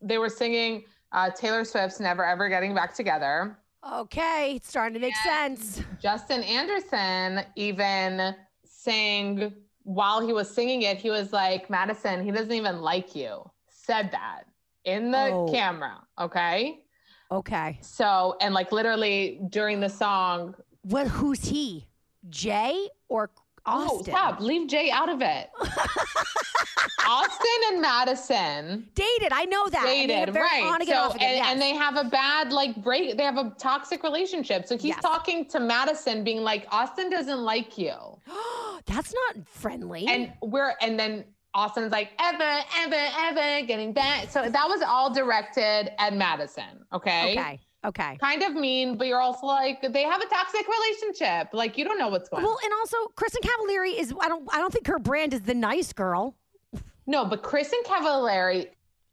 they were singing uh, Taylor Swift's "Never Ever Getting Back Together." Okay, it's starting to make sense. Justin Anderson even sang while he was singing it, he was like, Madison, he doesn't even like you. Said that in the Oh. camera. Okay. Okay. So, and like literally during the song, What? Who's he? Jay or oh, Austin? stop, leave Jay out of it. Austin and Madison Dated. I know that. Dated, right? On again, so, off again. and, yes. and they have a bad like break. They have a toxic relationship. So he's Yes. talking to Madison, being like, Austin doesn't like you. That's not friendly. and we're and then Austin's like ever, ever, ever getting back. So that was all directed at Madison. Okay. okay. Okay. Kind of mean, but you're also like they have a toxic relationship. Like you don't know what's going on. Well, on. and also Kristen Cavallari is. I don't. I don't think her brand is the nice girl. No, but Kristen Cavallari,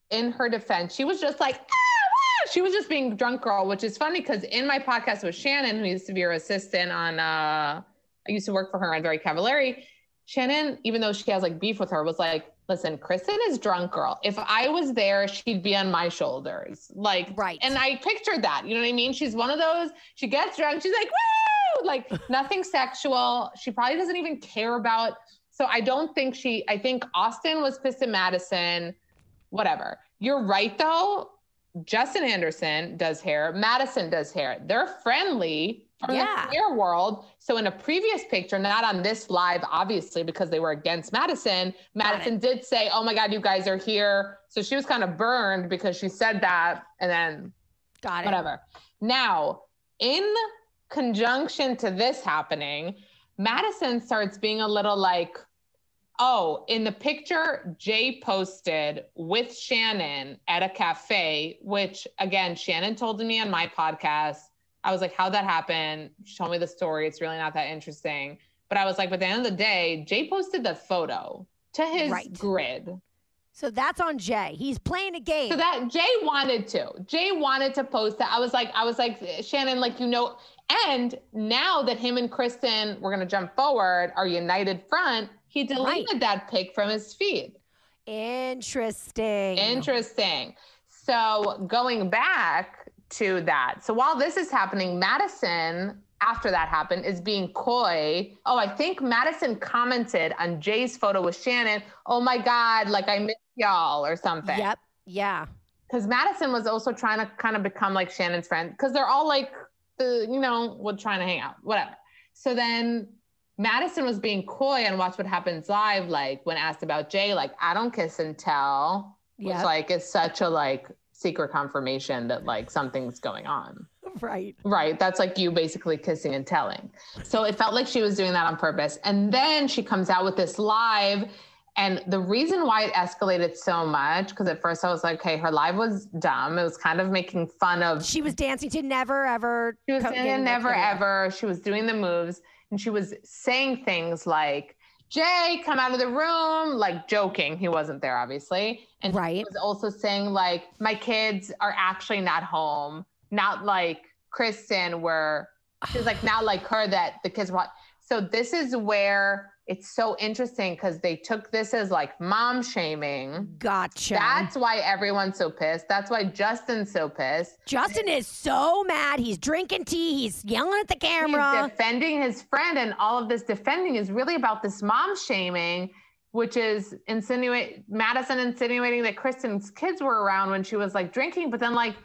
in her defense, she was just like. "Ah, ah." She was just being drunk girl, which is funny because in my podcast with Shannon, who used to be her assistant on, uh, I used to work for her on Very Cavallari. Shannon, even though she has like beef with her, was like, listen, Kristen is drunk girl. If I was there, she'd be on my shoulders. Like, Right. And I pictured that. You know what I mean? She's one of those, she gets drunk, she's like, woo! Like nothing sexual. She probably doesn't even care about. So I don't think she, I think Austin was pissed at Madison, whatever. You're right though. Justin Anderson does hair. Madison does hair. They're friendly from Yeah. the queer world. So in a previous picture, not on this live, obviously, because they were against Madison, Madison did say, Oh my God, you guys are here. So she was kind of burned because she said that. And then Got it. whatever. Now, in conjunction to this happening, Madison starts being a little like, oh, in the picture Jay posted with Shannon at a cafe, which again, Shannon told me on my podcast. I was like, how'd that happen? She told me the story. It's really not that interesting. But I was like, but at the end of the day, Jay posted the photo to his Right. grid. So that's on Jay. He's playing a game. So that Jay wanted to. Jay wanted to post that. I was like, I was like, Shannon, like you know, and now that him and Kristen, we're gonna jump forward, are united front, he deleted that pic from his feed. Interesting. Interesting. So going back to that. So while this is happening, Madison, after that happened, is being coy. Oh, I think Madison commented on Jay's photo with Shannon. Oh my God, like I miss y'all or something. Yep. Yeah. because Madison was also trying to kind of become like Shannon's friend because they're all like the you know we're trying to hang out whatever. So then Madison was being coy and watch what happens live like when asked about Jay like I don't kiss and tell which like is such a like secret confirmation that like something's going on. Right. Right. That's like you basically kissing and telling. So it felt like she was doing that on purpose. And then she comes out with this live. And the reason why it escalated so much, because at first I was like, okay, her live was dumb. It was kind of making fun of She was dancing to never ever. she was saying never ever. She was doing the moves and she was saying things like, Jay, come out of the room, like joking. He wasn't there, obviously. And Right. she was also saying, like, my kids are actually not home. Not like Kristen, where she was like, not like her that the kids want. So this is where it's so interesting because they took this as like mom shaming. Gotcha. That's why everyone's so pissed. That's why Justin's so pissed. Justin is so mad. He's drinking tea. He's yelling at the camera. He's defending his friend, and all of this defending is really about this mom shaming, which is insinuate Madison insinuating that Kristen's kids were around when she was like drinking, but then like.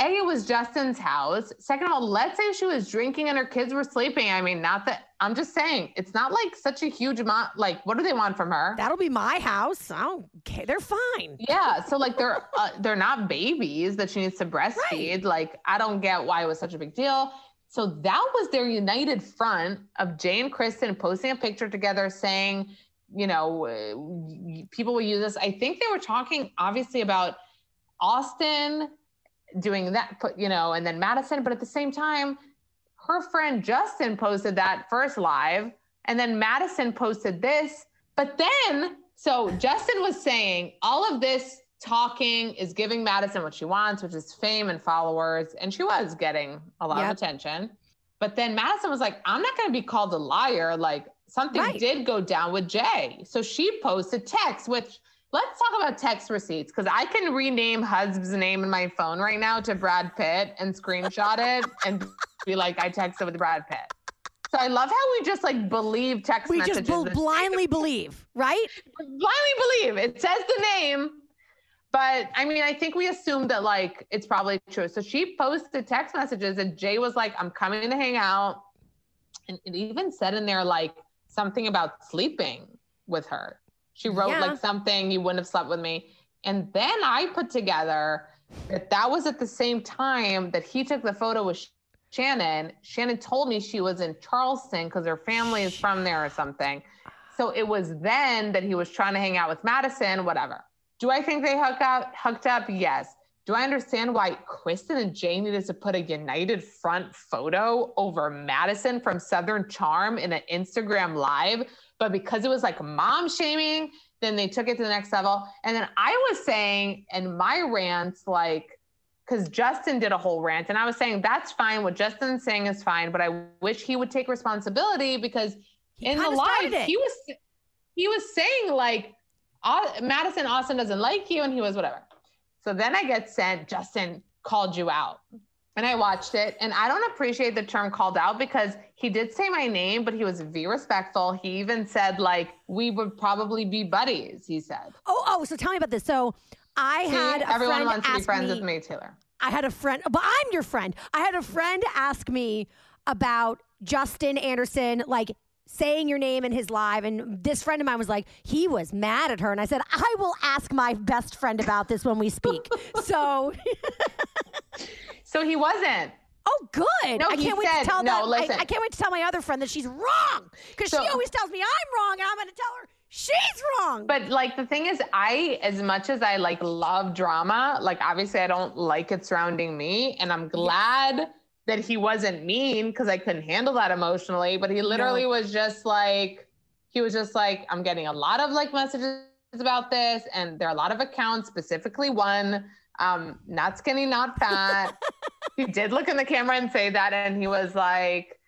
A, it was Justin's house. Second of all, let's say she was drinking and her kids were sleeping. I mean, not that I'm just saying it's not like such a huge amount. Like, what do they want from her? That'll be my house. I don't care. They're fine. Yeah, so like they're uh, they're not babies that she needs to breastfeed. Like I don't get why it was such a big deal. So that was their united front of Jay and Kristen posting a picture together saying, you know, uh, people will use this. I think they were talking obviously about Austin doing that, you know, and then Madison, but at the same time, her friend Justin posted that first live, and then Madison posted this But then, so Justin was saying all of this talking is giving Madison what she wants, which is fame and followers. And she was getting a lot Yep. of attention. But then Madison was like, I'm not going to be called a liar. Like something Right. did go down with Jay. So she posted text, which let's talk about text receipts because I can rename Husband's name in my phone right now to Brad Pitt and screenshot it and be like, I texted with Brad Pitt. So I love how we just like believe text We messages. We just bl- blindly believe, right? blindly believe it says the name but i mean i think we assumed that like it's probably true so she posted text messages and jay was like i'm coming to hang out and it even said in there like something about sleeping with her she wrote Yeah. like something you wouldn't have slept with me and then i put together that that was at the same time that he took the photo with shannon shannon told me she was in charleston because her family is from there or something so it was then that he was trying to hang out with Madison, whatever. Do I think they hook up, hooked up? Yes. Do I understand why Kristen and Jay needed to put a united front photo over Madison from Southern Charm in an Instagram live? But because it was like mom shaming, then they took it to the next level. And then I was saying, and my rants, like, because Justin did a whole rant, and I was saying that's fine. What Justin's saying is fine, but I wish he would take responsibility because He in the live he was he was saying like Madison Austin doesn't like you and he was whatever. So then I get sent Justin called you out. And I watched it and I don't appreciate the term called out because he did say my name but he was very respectful. He even said like we would probably be buddies, he said. Oh, oh, so tell me about this. So I See, had a everyone friend wants to be friends me, with me, Taylor. I had a friend, but I'm your friend. I had a friend ask me about Justin Anderson, like saying your name in his live. And this friend of mine was like, he was mad at her. And I said, I will ask my best friend about this when we speak. so, So he wasn't. oh, good. No, I he can't wait said- to tell no, that. I- listen. I, can't wait to tell my other friend that she's wrong because she always tells me I'm wrong. And I'm going to tell her she's wrong. But like the thing is, I as much as I like love drama, like obviously I don't like it surrounding me, and I'm glad that he wasn't mean because I couldn't handle that emotionally. But he literally was just like, he was just like, I'm getting a lot of like messages about this, and there are a lot of accounts, specifically one, um, not skinny, not fat. he did look in the camera and say that, and he was like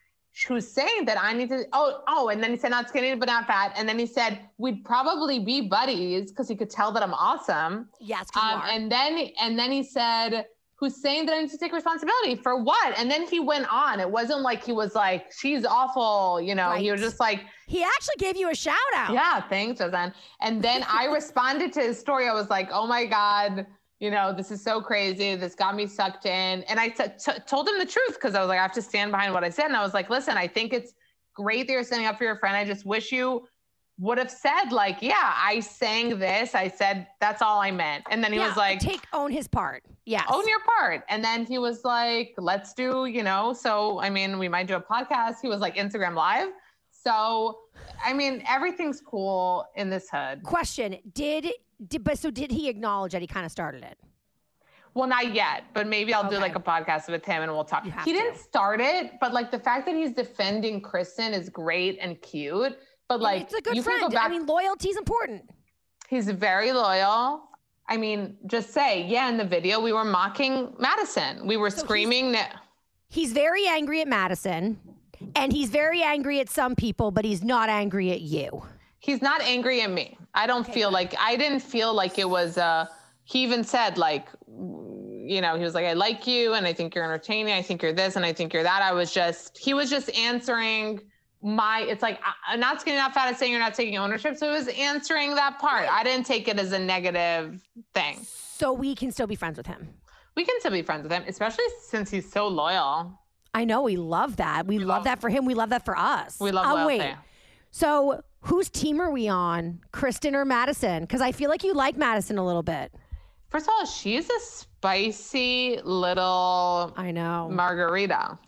who's saying that I need to oh oh and then he said not skinny but not fat and then he said we'd probably be buddies because he could tell that I'm awesome Yes. um, and then and then he said who's saying that I need to take responsibility for what and then he went on it wasn't like he was like she's awful you know he was just like he actually gave you a shout out. yeah thanks Roseanne and then I responded to his story I was like oh my god you know, this is so crazy. This got me sucked in. And I t- t- told him the truth because I was like, I have to stand behind what I said. And I was like, listen, I think it's great that you're standing up for your friend. I just wish you would have said, like, yeah, I sang this. I said, that's all I meant. And then he Yeah, was like, take own his part. Yeah. own your part. And then he was like, let's do, you know, so I mean, we might do a podcast. He was like Instagram live. So, I mean, everything's cool in this hood. Question: Did did but so did he acknowledge that he kind of started it? Well, not yet, but maybe I'll do like a podcast with him and we'll talk. He didn't start it, but like the fact that he's defending Kristen is great and cute. But like, it's a good friend. go back. I mean, loyalty is important. he's very loyal. I mean, just say, yeah, in the video we were mocking Madison. We were So he's- screaming. that He's very angry at Madison, and he's very angry at some people, but he's not angry at you. he's not angry at me. I don't feel like I didn't feel like it was uh he even said like you know, he was like, I like you and I think you're entertaining. I think you're this and I think you're that. I was just he was just answering my it's like I'm not skinny not fat is saying you're not taking ownership. So it was answering that part. I didn't take it as a negative thing. So we can still be friends with him. We can still be friends with him, especially since he's so loyal. I know we love that. We, love that for him. We love that for us. We love Oh, wait. So whose team are we on, Kristen or Madison? Because I feel like you like Madison a little bit. First of all, she's a spicy little I know margarita.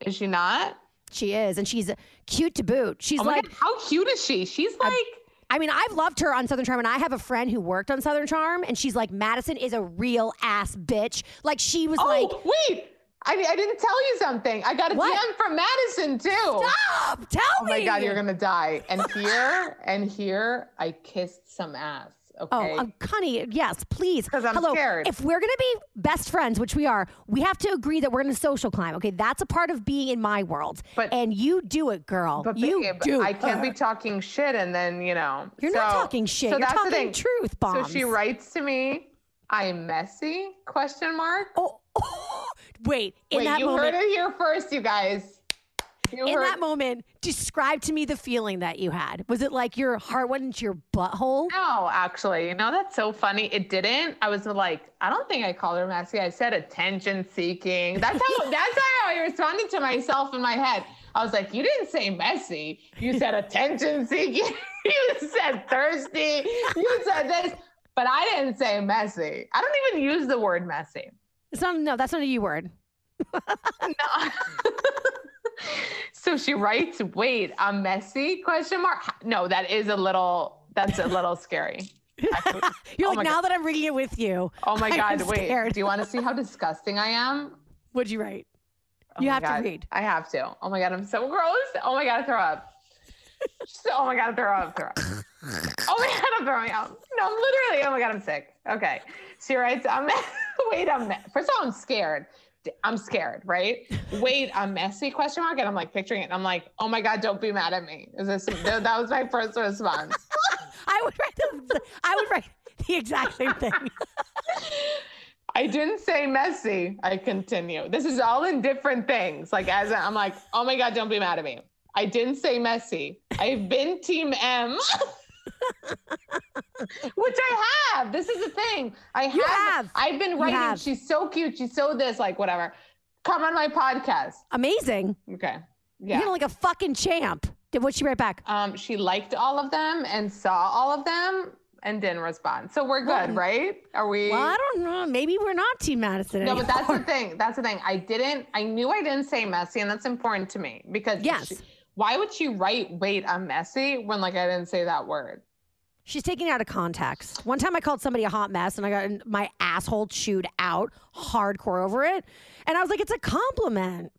Is she not? She is, and she's cute to boot. She's Oh like, God, how cute is she? She's like, I mean, I've loved her on Southern Charm, and I have a friend who worked on Southern Charm, and she's like, Madison is a real ass bitch. Like she was oh, like, wait, I, I didn't tell you something. I got a What? DM from Madison too. Stop! Tell me. Oh my god, you're gonna die. And here and here, I kissed some ass. Oh, Okay. um, Connie, yes, please. 'Cause I'm Hello. scared. If we're gonna be best friends, which we are, we have to agree that we're gonna social climb. Okay, that's a part of being in my world. But- and you do it, girl. but you babe, do. I can't be talking shit and then you know. You're not talking shit. so You're that's the talking thing. truth bombs. So she writes to me, "I'm messy?" Question mark. Oh, wait. In Wait, that you moment, heard it here first, you guys. You in heard that moment, describe to me the feeling that you had. Was it like your heart went into your butthole? No, actually, you know that's so funny. It didn't. I was like, I don't think I called her messy. I said attention seeking. That's how. that's how I responded to myself in my head. I was like, you didn't say messy. You said attention seeking. you said thirsty. You said this, but I didn't say messy. I don't even use the word messy. It's not. No, that's not a you word. No. So she writes, "Wait, I'm messy?" Question mark. No, that is a little. That's a little scary. You're Oh like now that I'm reading it with you. Oh my God, wait. scared. Do you want to see how disgusting I am? What'd you write? Oh you have God, to read. I have to. Oh my God, I'm so gross. Oh my God, I throw up. So- oh my God, I throw up, throw up. Oh my God, I'm throwing up. No, I'm literally, oh my God, I'm sick. Okay. She writes, I'm, wait, I'm, first of all, I'm scared. I'm scared, right? Wait, I'm messy, question mark. And I'm like picturing it. And I'm like, oh my God, don't be mad at me. Is this, that that was my first response. I would write. The, I would write the exact same thing. I didn't say messy. I continue. This is all in different things. Like as I'm like, oh my god, don't be mad at me. I didn't say messy. I've been Team M, which I have. This is the thing. I have. Have. I've been writing. She's so cute. She's so this. Like whatever. Come on my podcast. Amazing. Okay. You're Yeah. like a fucking champ. Did what she write back? Um, she liked all of them and saw all of them and didn't respond. So we're good, right? Are we? Well, I don't know. Maybe we're not Team Madison No, anymore. but that's the thing. That's the thing. I didn't. I knew I didn't say messy, and that's important to me because Yes. she- why would she write "wait, I'm messy" when like I didn't say that word? She's taking it out of context. One time I called somebody a hot mess and I got my asshole chewed out hardcore over it. And I was like, it's a compliment.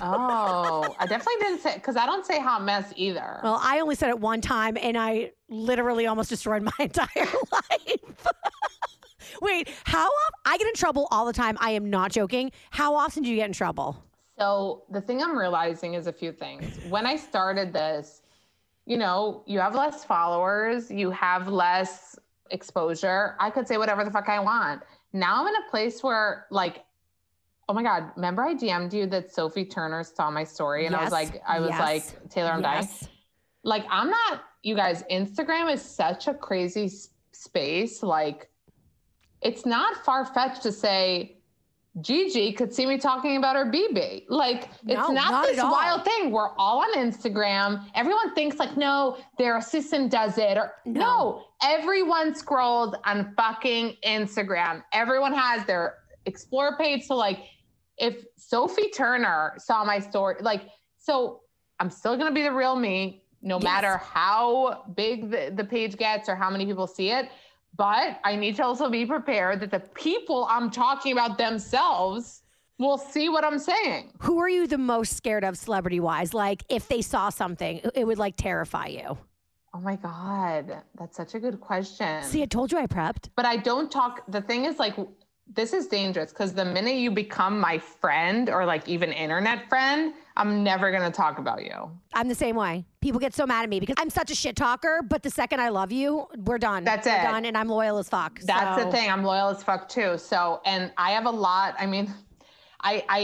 Oh, I definitely didn't say because I don't say hot mess either. Well, I only said it one time and I literally almost destroyed my entire life. Wait, how often? I get in trouble all the time. I am not joking. How often do you get in trouble? So the thing I'm realizing is a few things. When I started this, you know, you have less followers, you have less exposure. I could say whatever the fuck I want. Now I'm in a place where like Oh my God! Remember I DM'd you that Sophie Turner saw my story, and I was like, I was yes, like, Taylor, I'm dying. Like, I'm not. You guys, Instagram is such a crazy s- space. Like, it's not far fetched to say Gigi could see me talking about her BB. Like, it's No, not, not this wild thing. We're all on Instagram. Everyone thinks like, no, their assistant does it. Or No. no, everyone scrolls on fucking Instagram. Everyone has their explore page. So like, if Sophie Turner saw my story, like, so I'm still gonna be the real me, no Yes. matter how big the, the page gets or how many people see it. But I need to also be prepared that the people I'm talking about themselves will see what I'm saying. Who are you the most scared of celebrity wise? Like if they saw something, it would like terrify you. Oh my God, that's such a good question. See, I told you I prepped. but I don't talk. The thing is, like, this is dangerous because the minute you become my friend or like even internet friend, I'm never gonna talk about you. I'm the same way. People get so mad at me because I'm such a shit talker, but the second I love you, we're done. That's we're it. done and I'm loyal as fuck. That's So- the thing. I'm loyal as fuck too. So, and I have a lot. I mean, I I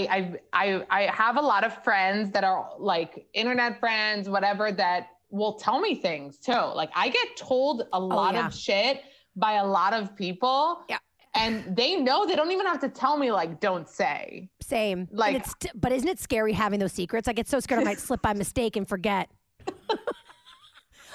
I I, I have a lot of friends that are like internet friends, whatever, that will tell me things too. Like I get told a oh, lot Oh, yeah. of shit by a lot of people. Yeah. And they know they don't even have to tell me like don't say. Same. Like- it's t- but isn't it scary having those secrets? I get so scared I might slip by mistake and forget.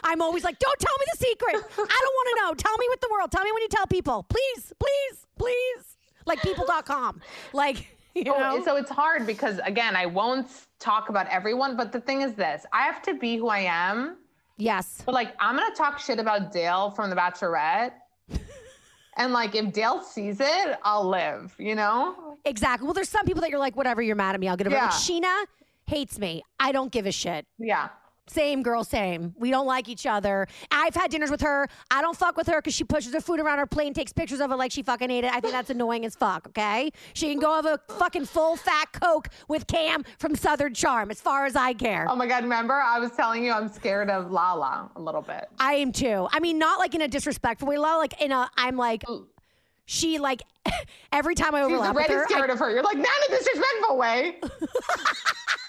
I'm always like, don't tell me the secret. I don't want to know. Tell me with the world. Tell me when you tell people. Please, please, please. Like people.com. Like, you Oh, know? so it's hard because again, I won't talk about everyone, but the thing is this, I have to be who I am. yes. But like I'm gonna talk shit about Dale from The Bachelorette. And like if Dale sees it, I'll live, you know? Exactly. Well, there's some people that you're like, whatever, you're mad at me. I'll get over it. Yeah. Like, Scheana hates me. I don't give a shit. Yeah. Same girl, same. We don't like each other. I've had dinners with her. I don't fuck with her because she pushes her food around her plate and takes pictures of it like she fucking ate it. I think that's annoying as fuck, okay? She can go have a fucking full fat Coke with Cam from Southern Charm as far as I care. Oh my God, remember? I was telling you I'm scared of Lala a little bit. I am too. I mean, not like in a disrespectful way, Lala, like in a, I'm like, she like, every time I She's overlap with already her, I- scared of her. You're like, not in a disrespectful way.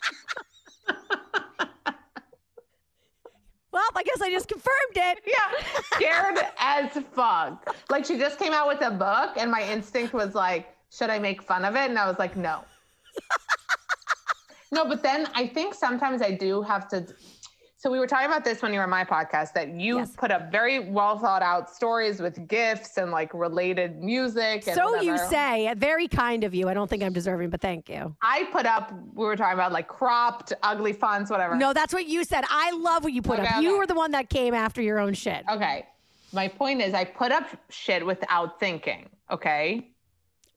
well, I guess I just confirmed it. Yeah, scared as fuck. Like she just came out with a book, and my instinct was like, should I make fun of it? And I was like, no. no, but then I think sometimes I do have to. So we were talking about this when you were on my podcast that you Yes. put up very well thought out stories with gifts and like related music. And So you say. Very kind of you. I don't think I'm deserving, but thank you. I put up. We were talking about like cropped, ugly fonts, whatever. No, that's what you said. I love what you put Okay, up. You were the one that came after your own shit. Okay. My point is, I put up shit without thinking. Okay.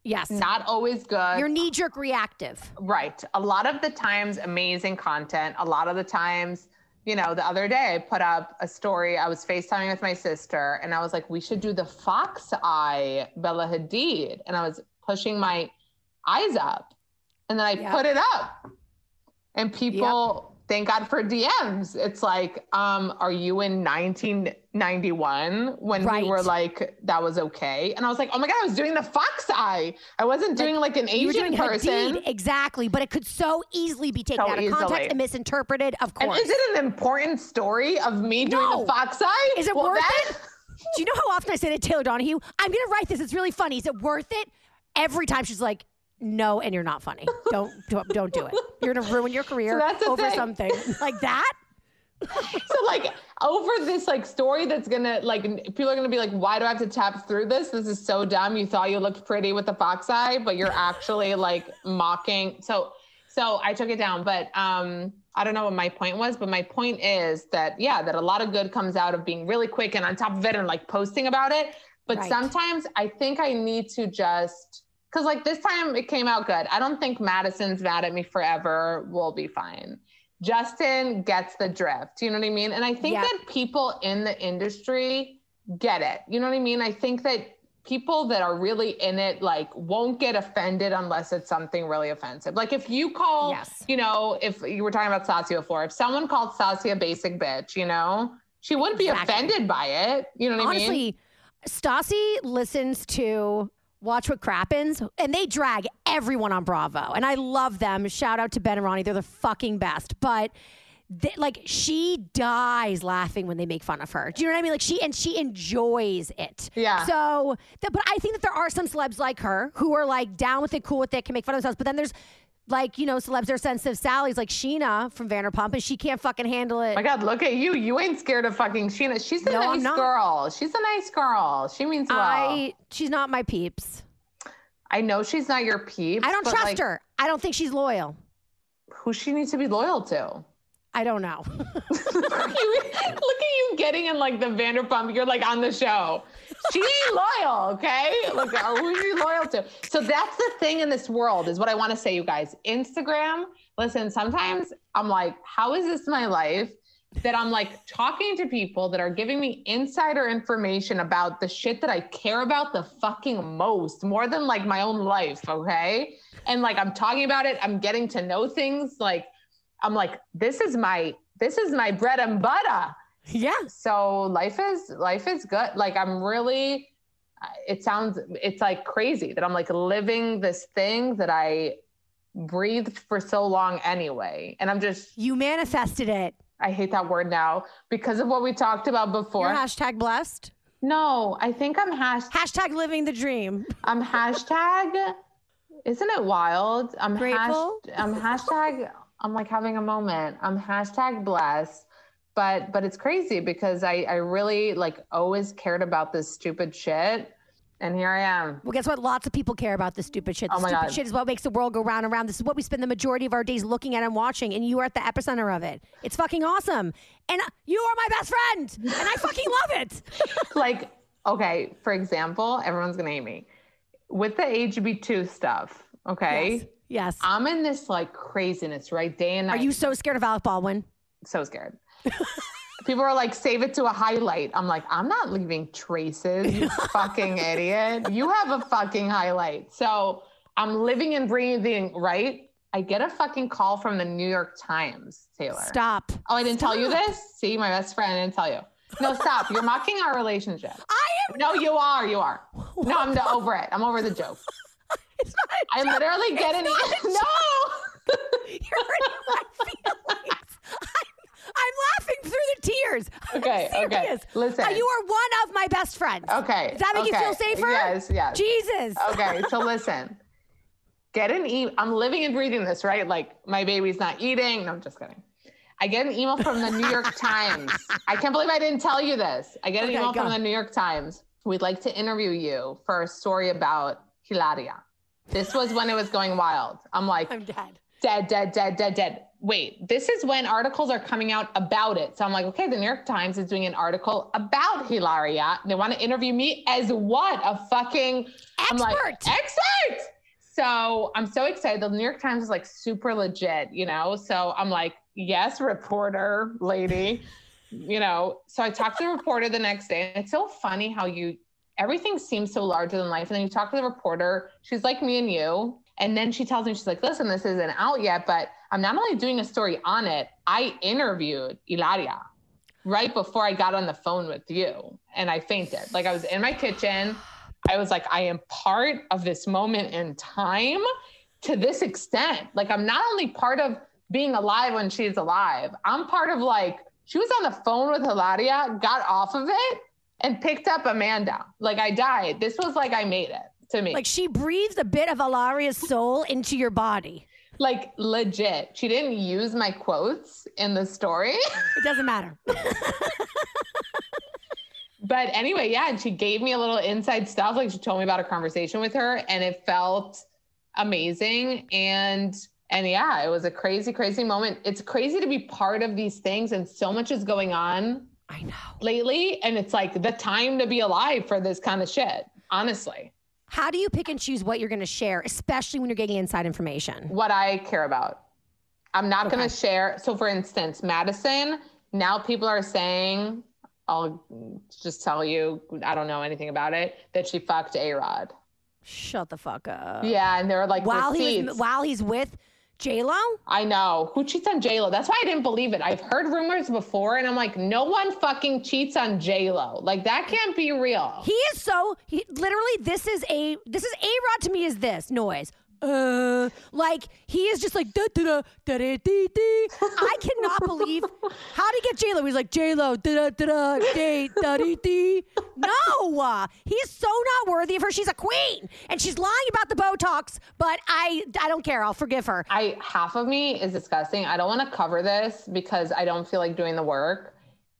Yes. Not always good. Your knee jerk reactive. Right. A lot of the times, amazing content. A lot of the times, you know, the other day I put up a story. I was FaceTiming with my sister and I was like, we should do the fox eye Bella Hadid. And I was pushing my eyes up. And then I put it up. And people, thank God for DMs. It's like, um, are you in 1991 when Right. we were like, that was okay? And I was like, oh my God, I was doing the fox eye. I wasn't doing like an Asian person. Hadid, exactly, but it could so easily be taken So out of easily. context and misinterpreted. Of course. And is it an important story of me doing the fox eye? Is it Well, worth then- it? Do you know how often I say to Taylor Donahue, I'm going to write this. It's really funny. Is it worth it? Every time she's like, no, and you're not funny. Don't don't, don't do it. You're going to ruin your career that's over thing. something like that. So like over this like story that's gonna like people are gonna be like, why do I have to tap through this? This is so dumb. You thought you looked pretty with the fox eye, but you're actually like mocking. So so I took it down, but um I don't know what my point was, but my point is that yeah, that a lot of good comes out of being really quick and on top of it and like posting about it. But Right. sometimes I think I need to just because like this time it came out good. I don't think Madison's mad at me forever. We'll be fine. Justin gets the drift. You know what I mean? And I think Yeah. that people in the industry get it. You know what I mean? I think that people that are really in it like won't get offended unless it's something really offensive. Like if you call, Yes. you know, if you were talking about Stassi before, if someone called Stassi a basic bitch, you know, she wouldn't be offended by it. You know what I mean? Honestly, Stassi listens to Watch What Crappens, and they drag everyone on Bravo, and I love them. Shout out to Ben and Ronnie; they're the fucking best. But they, like, she dies laughing when they make fun of her. Do you know what I mean? Like she and she enjoys it. Yeah. So, th- but I think that there are some celebs like her who are like down with it, cool with it, can make fun of themselves. But then there's like you know celebs are sensitive. Sally's like Scheana from Vanderpump, and she can't fucking handle it. my God, look at you. You ain't scared of fucking Scheana. She's a No, I'm nice not. girl. She's a nice girl. She means well. I she's not my peeps. I know she's not your peeps. I don't but, trust like, her. I don't think she's loyal. Who she needs to be loyal to? I don't know. look at you getting in like the Vanderpump. You're like on the show. She loyal, okay? Look, uh, who's she loyal to? So that's the thing in this world, is what I want to say, you guys. Instagram, listen, sometimes I'm like, how is this my life? That I'm like talking to people that are giving me insider information about the shit that I care about the fucking most, more than like my own life, okay? And like I'm talking about it, I'm getting to know things. Like, I'm like, this is my this is my bread and butter yeah. so life is life is good like i'm really it sounds it's like crazy that i'm like living this thing that i breathed for so long anyway and i'm just You manifested it. i hate that word now because of what we talked about before You're hashtag blessed. no i think i'm hash Hashtag living the dream. i'm hashtag isn't it wild i'm hash, Grateful? i'm hashtag i'm like having a moment i'm hashtag blessed but but it's crazy because i i really like always cared about this stupid shit and here i am Well, guess what? Lots of people care about this stupid shit. Oh my stupid God. shit is what makes the world go round and round. This is what we spend the majority of our days looking at and watching, and you are at the epicenter of it. It's fucking awesome. And uh, you are my best friend, and I fucking love it. like okay for example everyone's gonna hate me with the hb2 stuff Okay. Yes. Yes. I'm in this like craziness, right? Day and night. Are you so scared of Alec Baldwin? so scared? People are like, save it to a highlight. I'm like, I'm not leaving traces, you fucking idiot. You have a fucking highlight. So I'm living and breathing, right? I get a fucking call from the New York Times, Taylor. Stop. Oh, I didn't tell you this? See, my best friend, I didn't tell you. No, stop. You're mocking our relationship. I am. No, you are. You are. No, I'm over it. I'm over the joke. It's not. a I joke. literally get an not a e- No. You're hurting my feelings. I'm, I'm laughing through the tears. I'm Okay, okay. serious. Listen. Uh, you are one of my best friends. Okay. Does that make you feel safer? Yes, yes. Jesus. Okay, so listen. Get an e I'm living and breathing this, right? Like my baby's not eating. No, I'm just kidding. I get an email from the New York Times. I can't believe I didn't tell you this. I get an Okay, email go. from the New York Times. We'd like to interview you for a story about Hilaria. This was when it was going wild. I'm like, I'm dead. dead, dead, dead, dead, dead. Wait, this is when articles are coming out about it. So I'm like, okay, the New York Times is doing an article about Hilaria. They want to interview me as what? A fucking I'm like, Expert. expert. So I'm so excited. The New York Times is like super legit, you know? So I'm like, yes, reporter lady, you know? So I talked to the reporter the next day. And it's so funny how you, everything seems so larger than life. And then you talk to the reporter, she's like me and you. And then she tells me, she's like, listen, this isn't out yet, but I'm not only doing a story on it, I interviewed Hilaria right before I got on the phone with you and I fainted. Like I was in my kitchen. I was like, I am part of this moment in time to this extent. Like I'm not only part of being alive when she's alive, I'm part of like, she was on the phone with Hilaria, got off of it, and picked up Amanda. Like I died. This was like I made it to me. Like she breathed a bit of Hilaria's soul into your body. like legit. She didn't use my quotes in the story. It doesn't matter. But anyway, yeah, and she gave me a little inside stuff. Like she told me about a conversation with her, and it felt amazing. And and yeah, it was a crazy, crazy moment. It's crazy to be part of these things, and so much is going on I know. lately. And it's like the time to be alive for this kind of shit. Honestly, How do you pick and choose what you're going to share, especially when you're getting inside information? what I care about. I'm not going to share. So, for instance, Madison, now people are saying, I'll just tell you, I don't know anything about it, that she fucked A Rod. Shut the fuck up. Yeah, and there were like While he was while he's with J Lo, I know. Who cheats on J-Lo? That's why I didn't believe it. I've heard rumors before and I'm like, no one fucking cheats on J-Lo. Like that can't be real. he is so he literally. This is a this is a Rod to me. Is this noise? Uh, like he is just like da da da da da dee dee. I cannot believe how did he get J Lo? He's like J Lo da da da da da da dee dee. No, uh, he is so not worthy of her. She's a queen, and she's lying about the Botox. But I I don't care. I'll forgive her. I half of me is disgusting. I don't want to cover this because I don't feel like doing the work.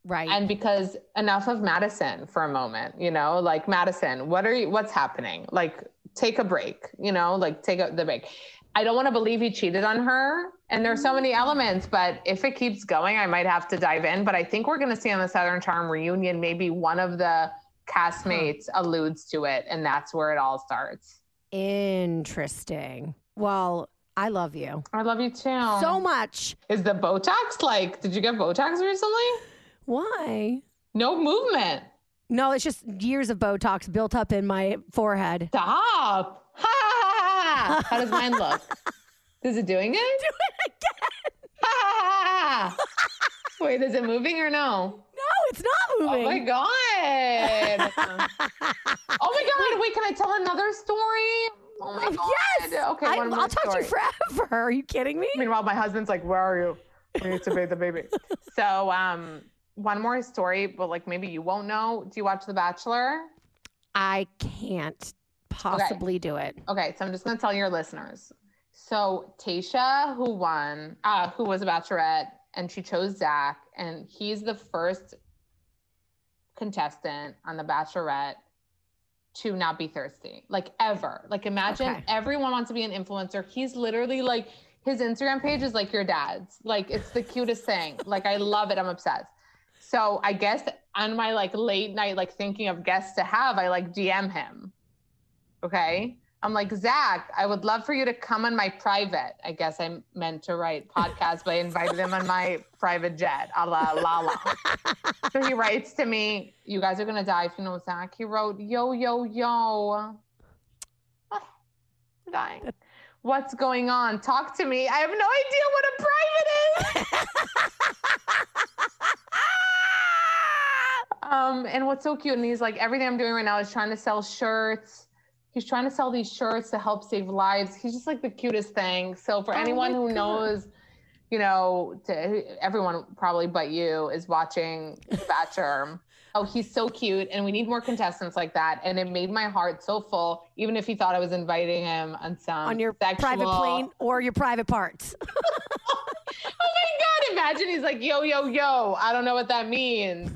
Right. And because enough of Madison for a moment, you know, like Madison, what are you what's happening? Like take a break, you know, like take a, the break. I don't want to believe he cheated on her. And there's so many elements, but if it keeps going, I might have to dive in. But I think we're going to see on the Southern Charm reunion, maybe one of the castmates hmm. alludes to it. And that's where it all starts. Interesting. Well, I love you I love you too. so much. Is the Botox like, did you get Botox recently? Why? No movement. No, it's just years of Botox built up in my forehead. Stop. Ha. How does mine look? Is it doing it? Do it again. Ha. Wait, is it moving or no? No, it's not moving. Oh my god. oh my god. Wait, can I tell another story? Oh my god. Yes. Okay, I, one more will talk to you forever. Are you kidding me? Meanwhile, my husband's like, "Where are you? We need to bathe the baby." so, um, one more story, but like maybe you won't know. Do you watch The Bachelor? I can't possibly do it. Okay, so I'm just gonna tell your listeners. So Tayshia, who won, uh, who was a bachelorette, and she chose Zac, and he's the first contestant on the Bachelorette to not be thirsty, like ever. Like imagine Okay. everyone wants to be an influencer. He's literally like his Instagram page is like your dad's. Like it's the cutest thing. Like I love it. I'm obsessed. So I guess on my like late night, like thinking of guests to have, I like DM him. Okay. I'm like, Zac, I would love for you to come on my private. I guess I meant to write podcast, but I invited him on my private jet. A la la la. so he writes to me, You guys are gonna die if you know Zac. He wrote, Yo, yo, yo. Ah, I'm dying. What's going on? Talk to me. I have no idea what a private is. um, and what's so cute, and he's like, everything I'm doing right now is trying to sell shirts. He's trying to sell these shirts to help save lives. He's just like the cutest thing. So for Oh anyone who God. knows, you know, to, everyone probably but you is watching The Bachelor. oh, he's so cute, and we need more contestants like that. And it made my heart so full, even if he thought I was inviting him on some on your sexual- private plane or your private parts. Oh my god! Imagine he's like, yo, yo, yo. I don't know what that means,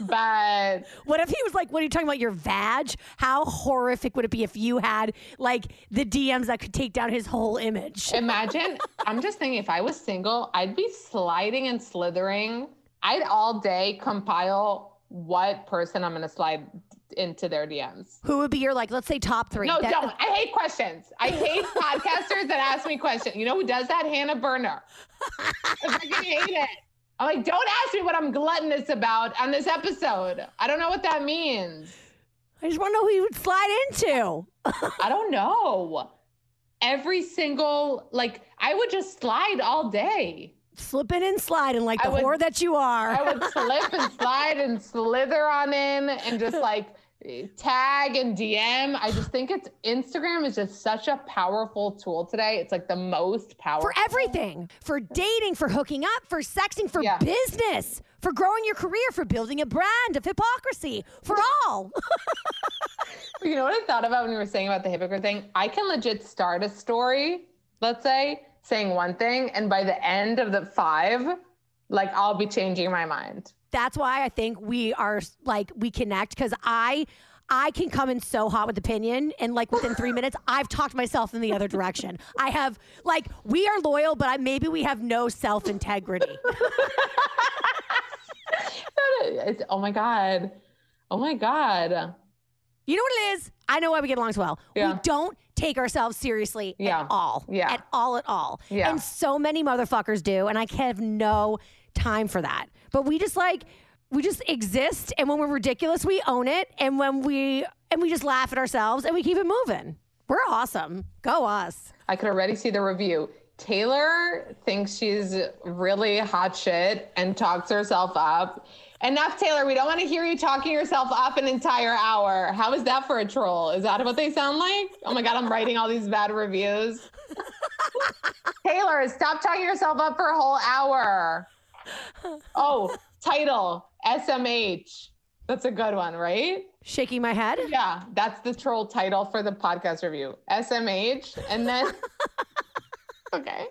but What if he was like, "What are you talking about? Your vag? How horrific would it be if you had like the DMs that could take down his whole image?" imagine. I'm just thinking, if I was single, I'd be sliding and slithering. I'd all day compile what person I'm gonna slide into their DMs. Who would be your like, let's say top three? No, That- don't. I hate questions. I hate podcasters that ask me questions. You know who does that? Hannah Berner. I fucking hate it. I'm like, don't ask me what I'm gluttonous about on this episode. I don't know what that means. I just want to know who you would slide into. I don't know. Every single, like, I would just slide all day. Slipping and sliding like the would- whore that you are. I would slip and slide and slither on in and just like tag and DM. I just think it's Instagram is just such a powerful tool today. It's like the most powerful. for everything for dating, for hooking up, for sexting, for Yeah. business, for growing your career, for building a brand of hypocrisy, for all. You know what I thought about when you were saying about the hypocrite thing? I can legit start a story, let's say, saying one thing, and by the end of the five, like I'll be changing my mind. That's why I think we are like we connect because I. I can come in so hot with opinion, and like within three minutes, I've talked myself in the other direction. I have like we are loyal, but I, maybe we have no self integrity. Oh my God. Oh my God. You know what it is? I know why we get along so well. Yeah. We don't take ourselves seriously Yeah. at all. Yeah. At all, at all. Yeah. And so many motherfuckers do. And I have no time for that. But we just like, we just exist. And when we're ridiculous, we own it. And when we, and we just laugh at ourselves and we keep it moving. We're awesome. Go us. I could already see the review. Taylor thinks she's really hot shit and talks herself up. Enough, Taylor. We don't want to hear you talking yourself up an entire hour. How is that for a troll? Is that what they sound like? Oh my God, I'm writing all these bad reviews. Taylor, stop talking yourself up for a whole hour. Oh, title SMH. That's a good one, right? Shaking my head. Yeah, that's the troll title for the podcast review. SMH. And then, okay.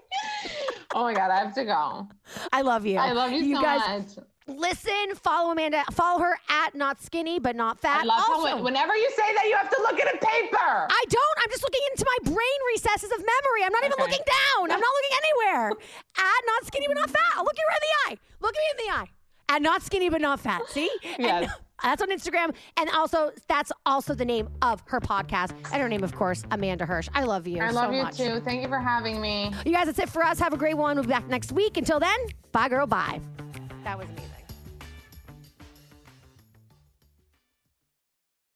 Oh my God, I have to go. I love you. I love you, so guys, much. Listen, follow Amanda, follow her at not skinny, but not fat. I love also, when- whenever you say that, you have to look at a paper. I don't. I'm just looking into my brain recesses of memory. I'm not even Okay. looking down. I'm not looking anywhere. At not skinny but not fat. I'll look you right in the eye. Look at me in the eye. At not skinny but not fat. See? And Yes. that's on Instagram. And also, that's also the name of her podcast. And her name, of course, Amanda Hirsch. I love you. I love so you much. too. Thank you for having me. You guys, that's it for us. Have a great one. We'll be back next week. Until then, bye, girl. Bye. That was amazing.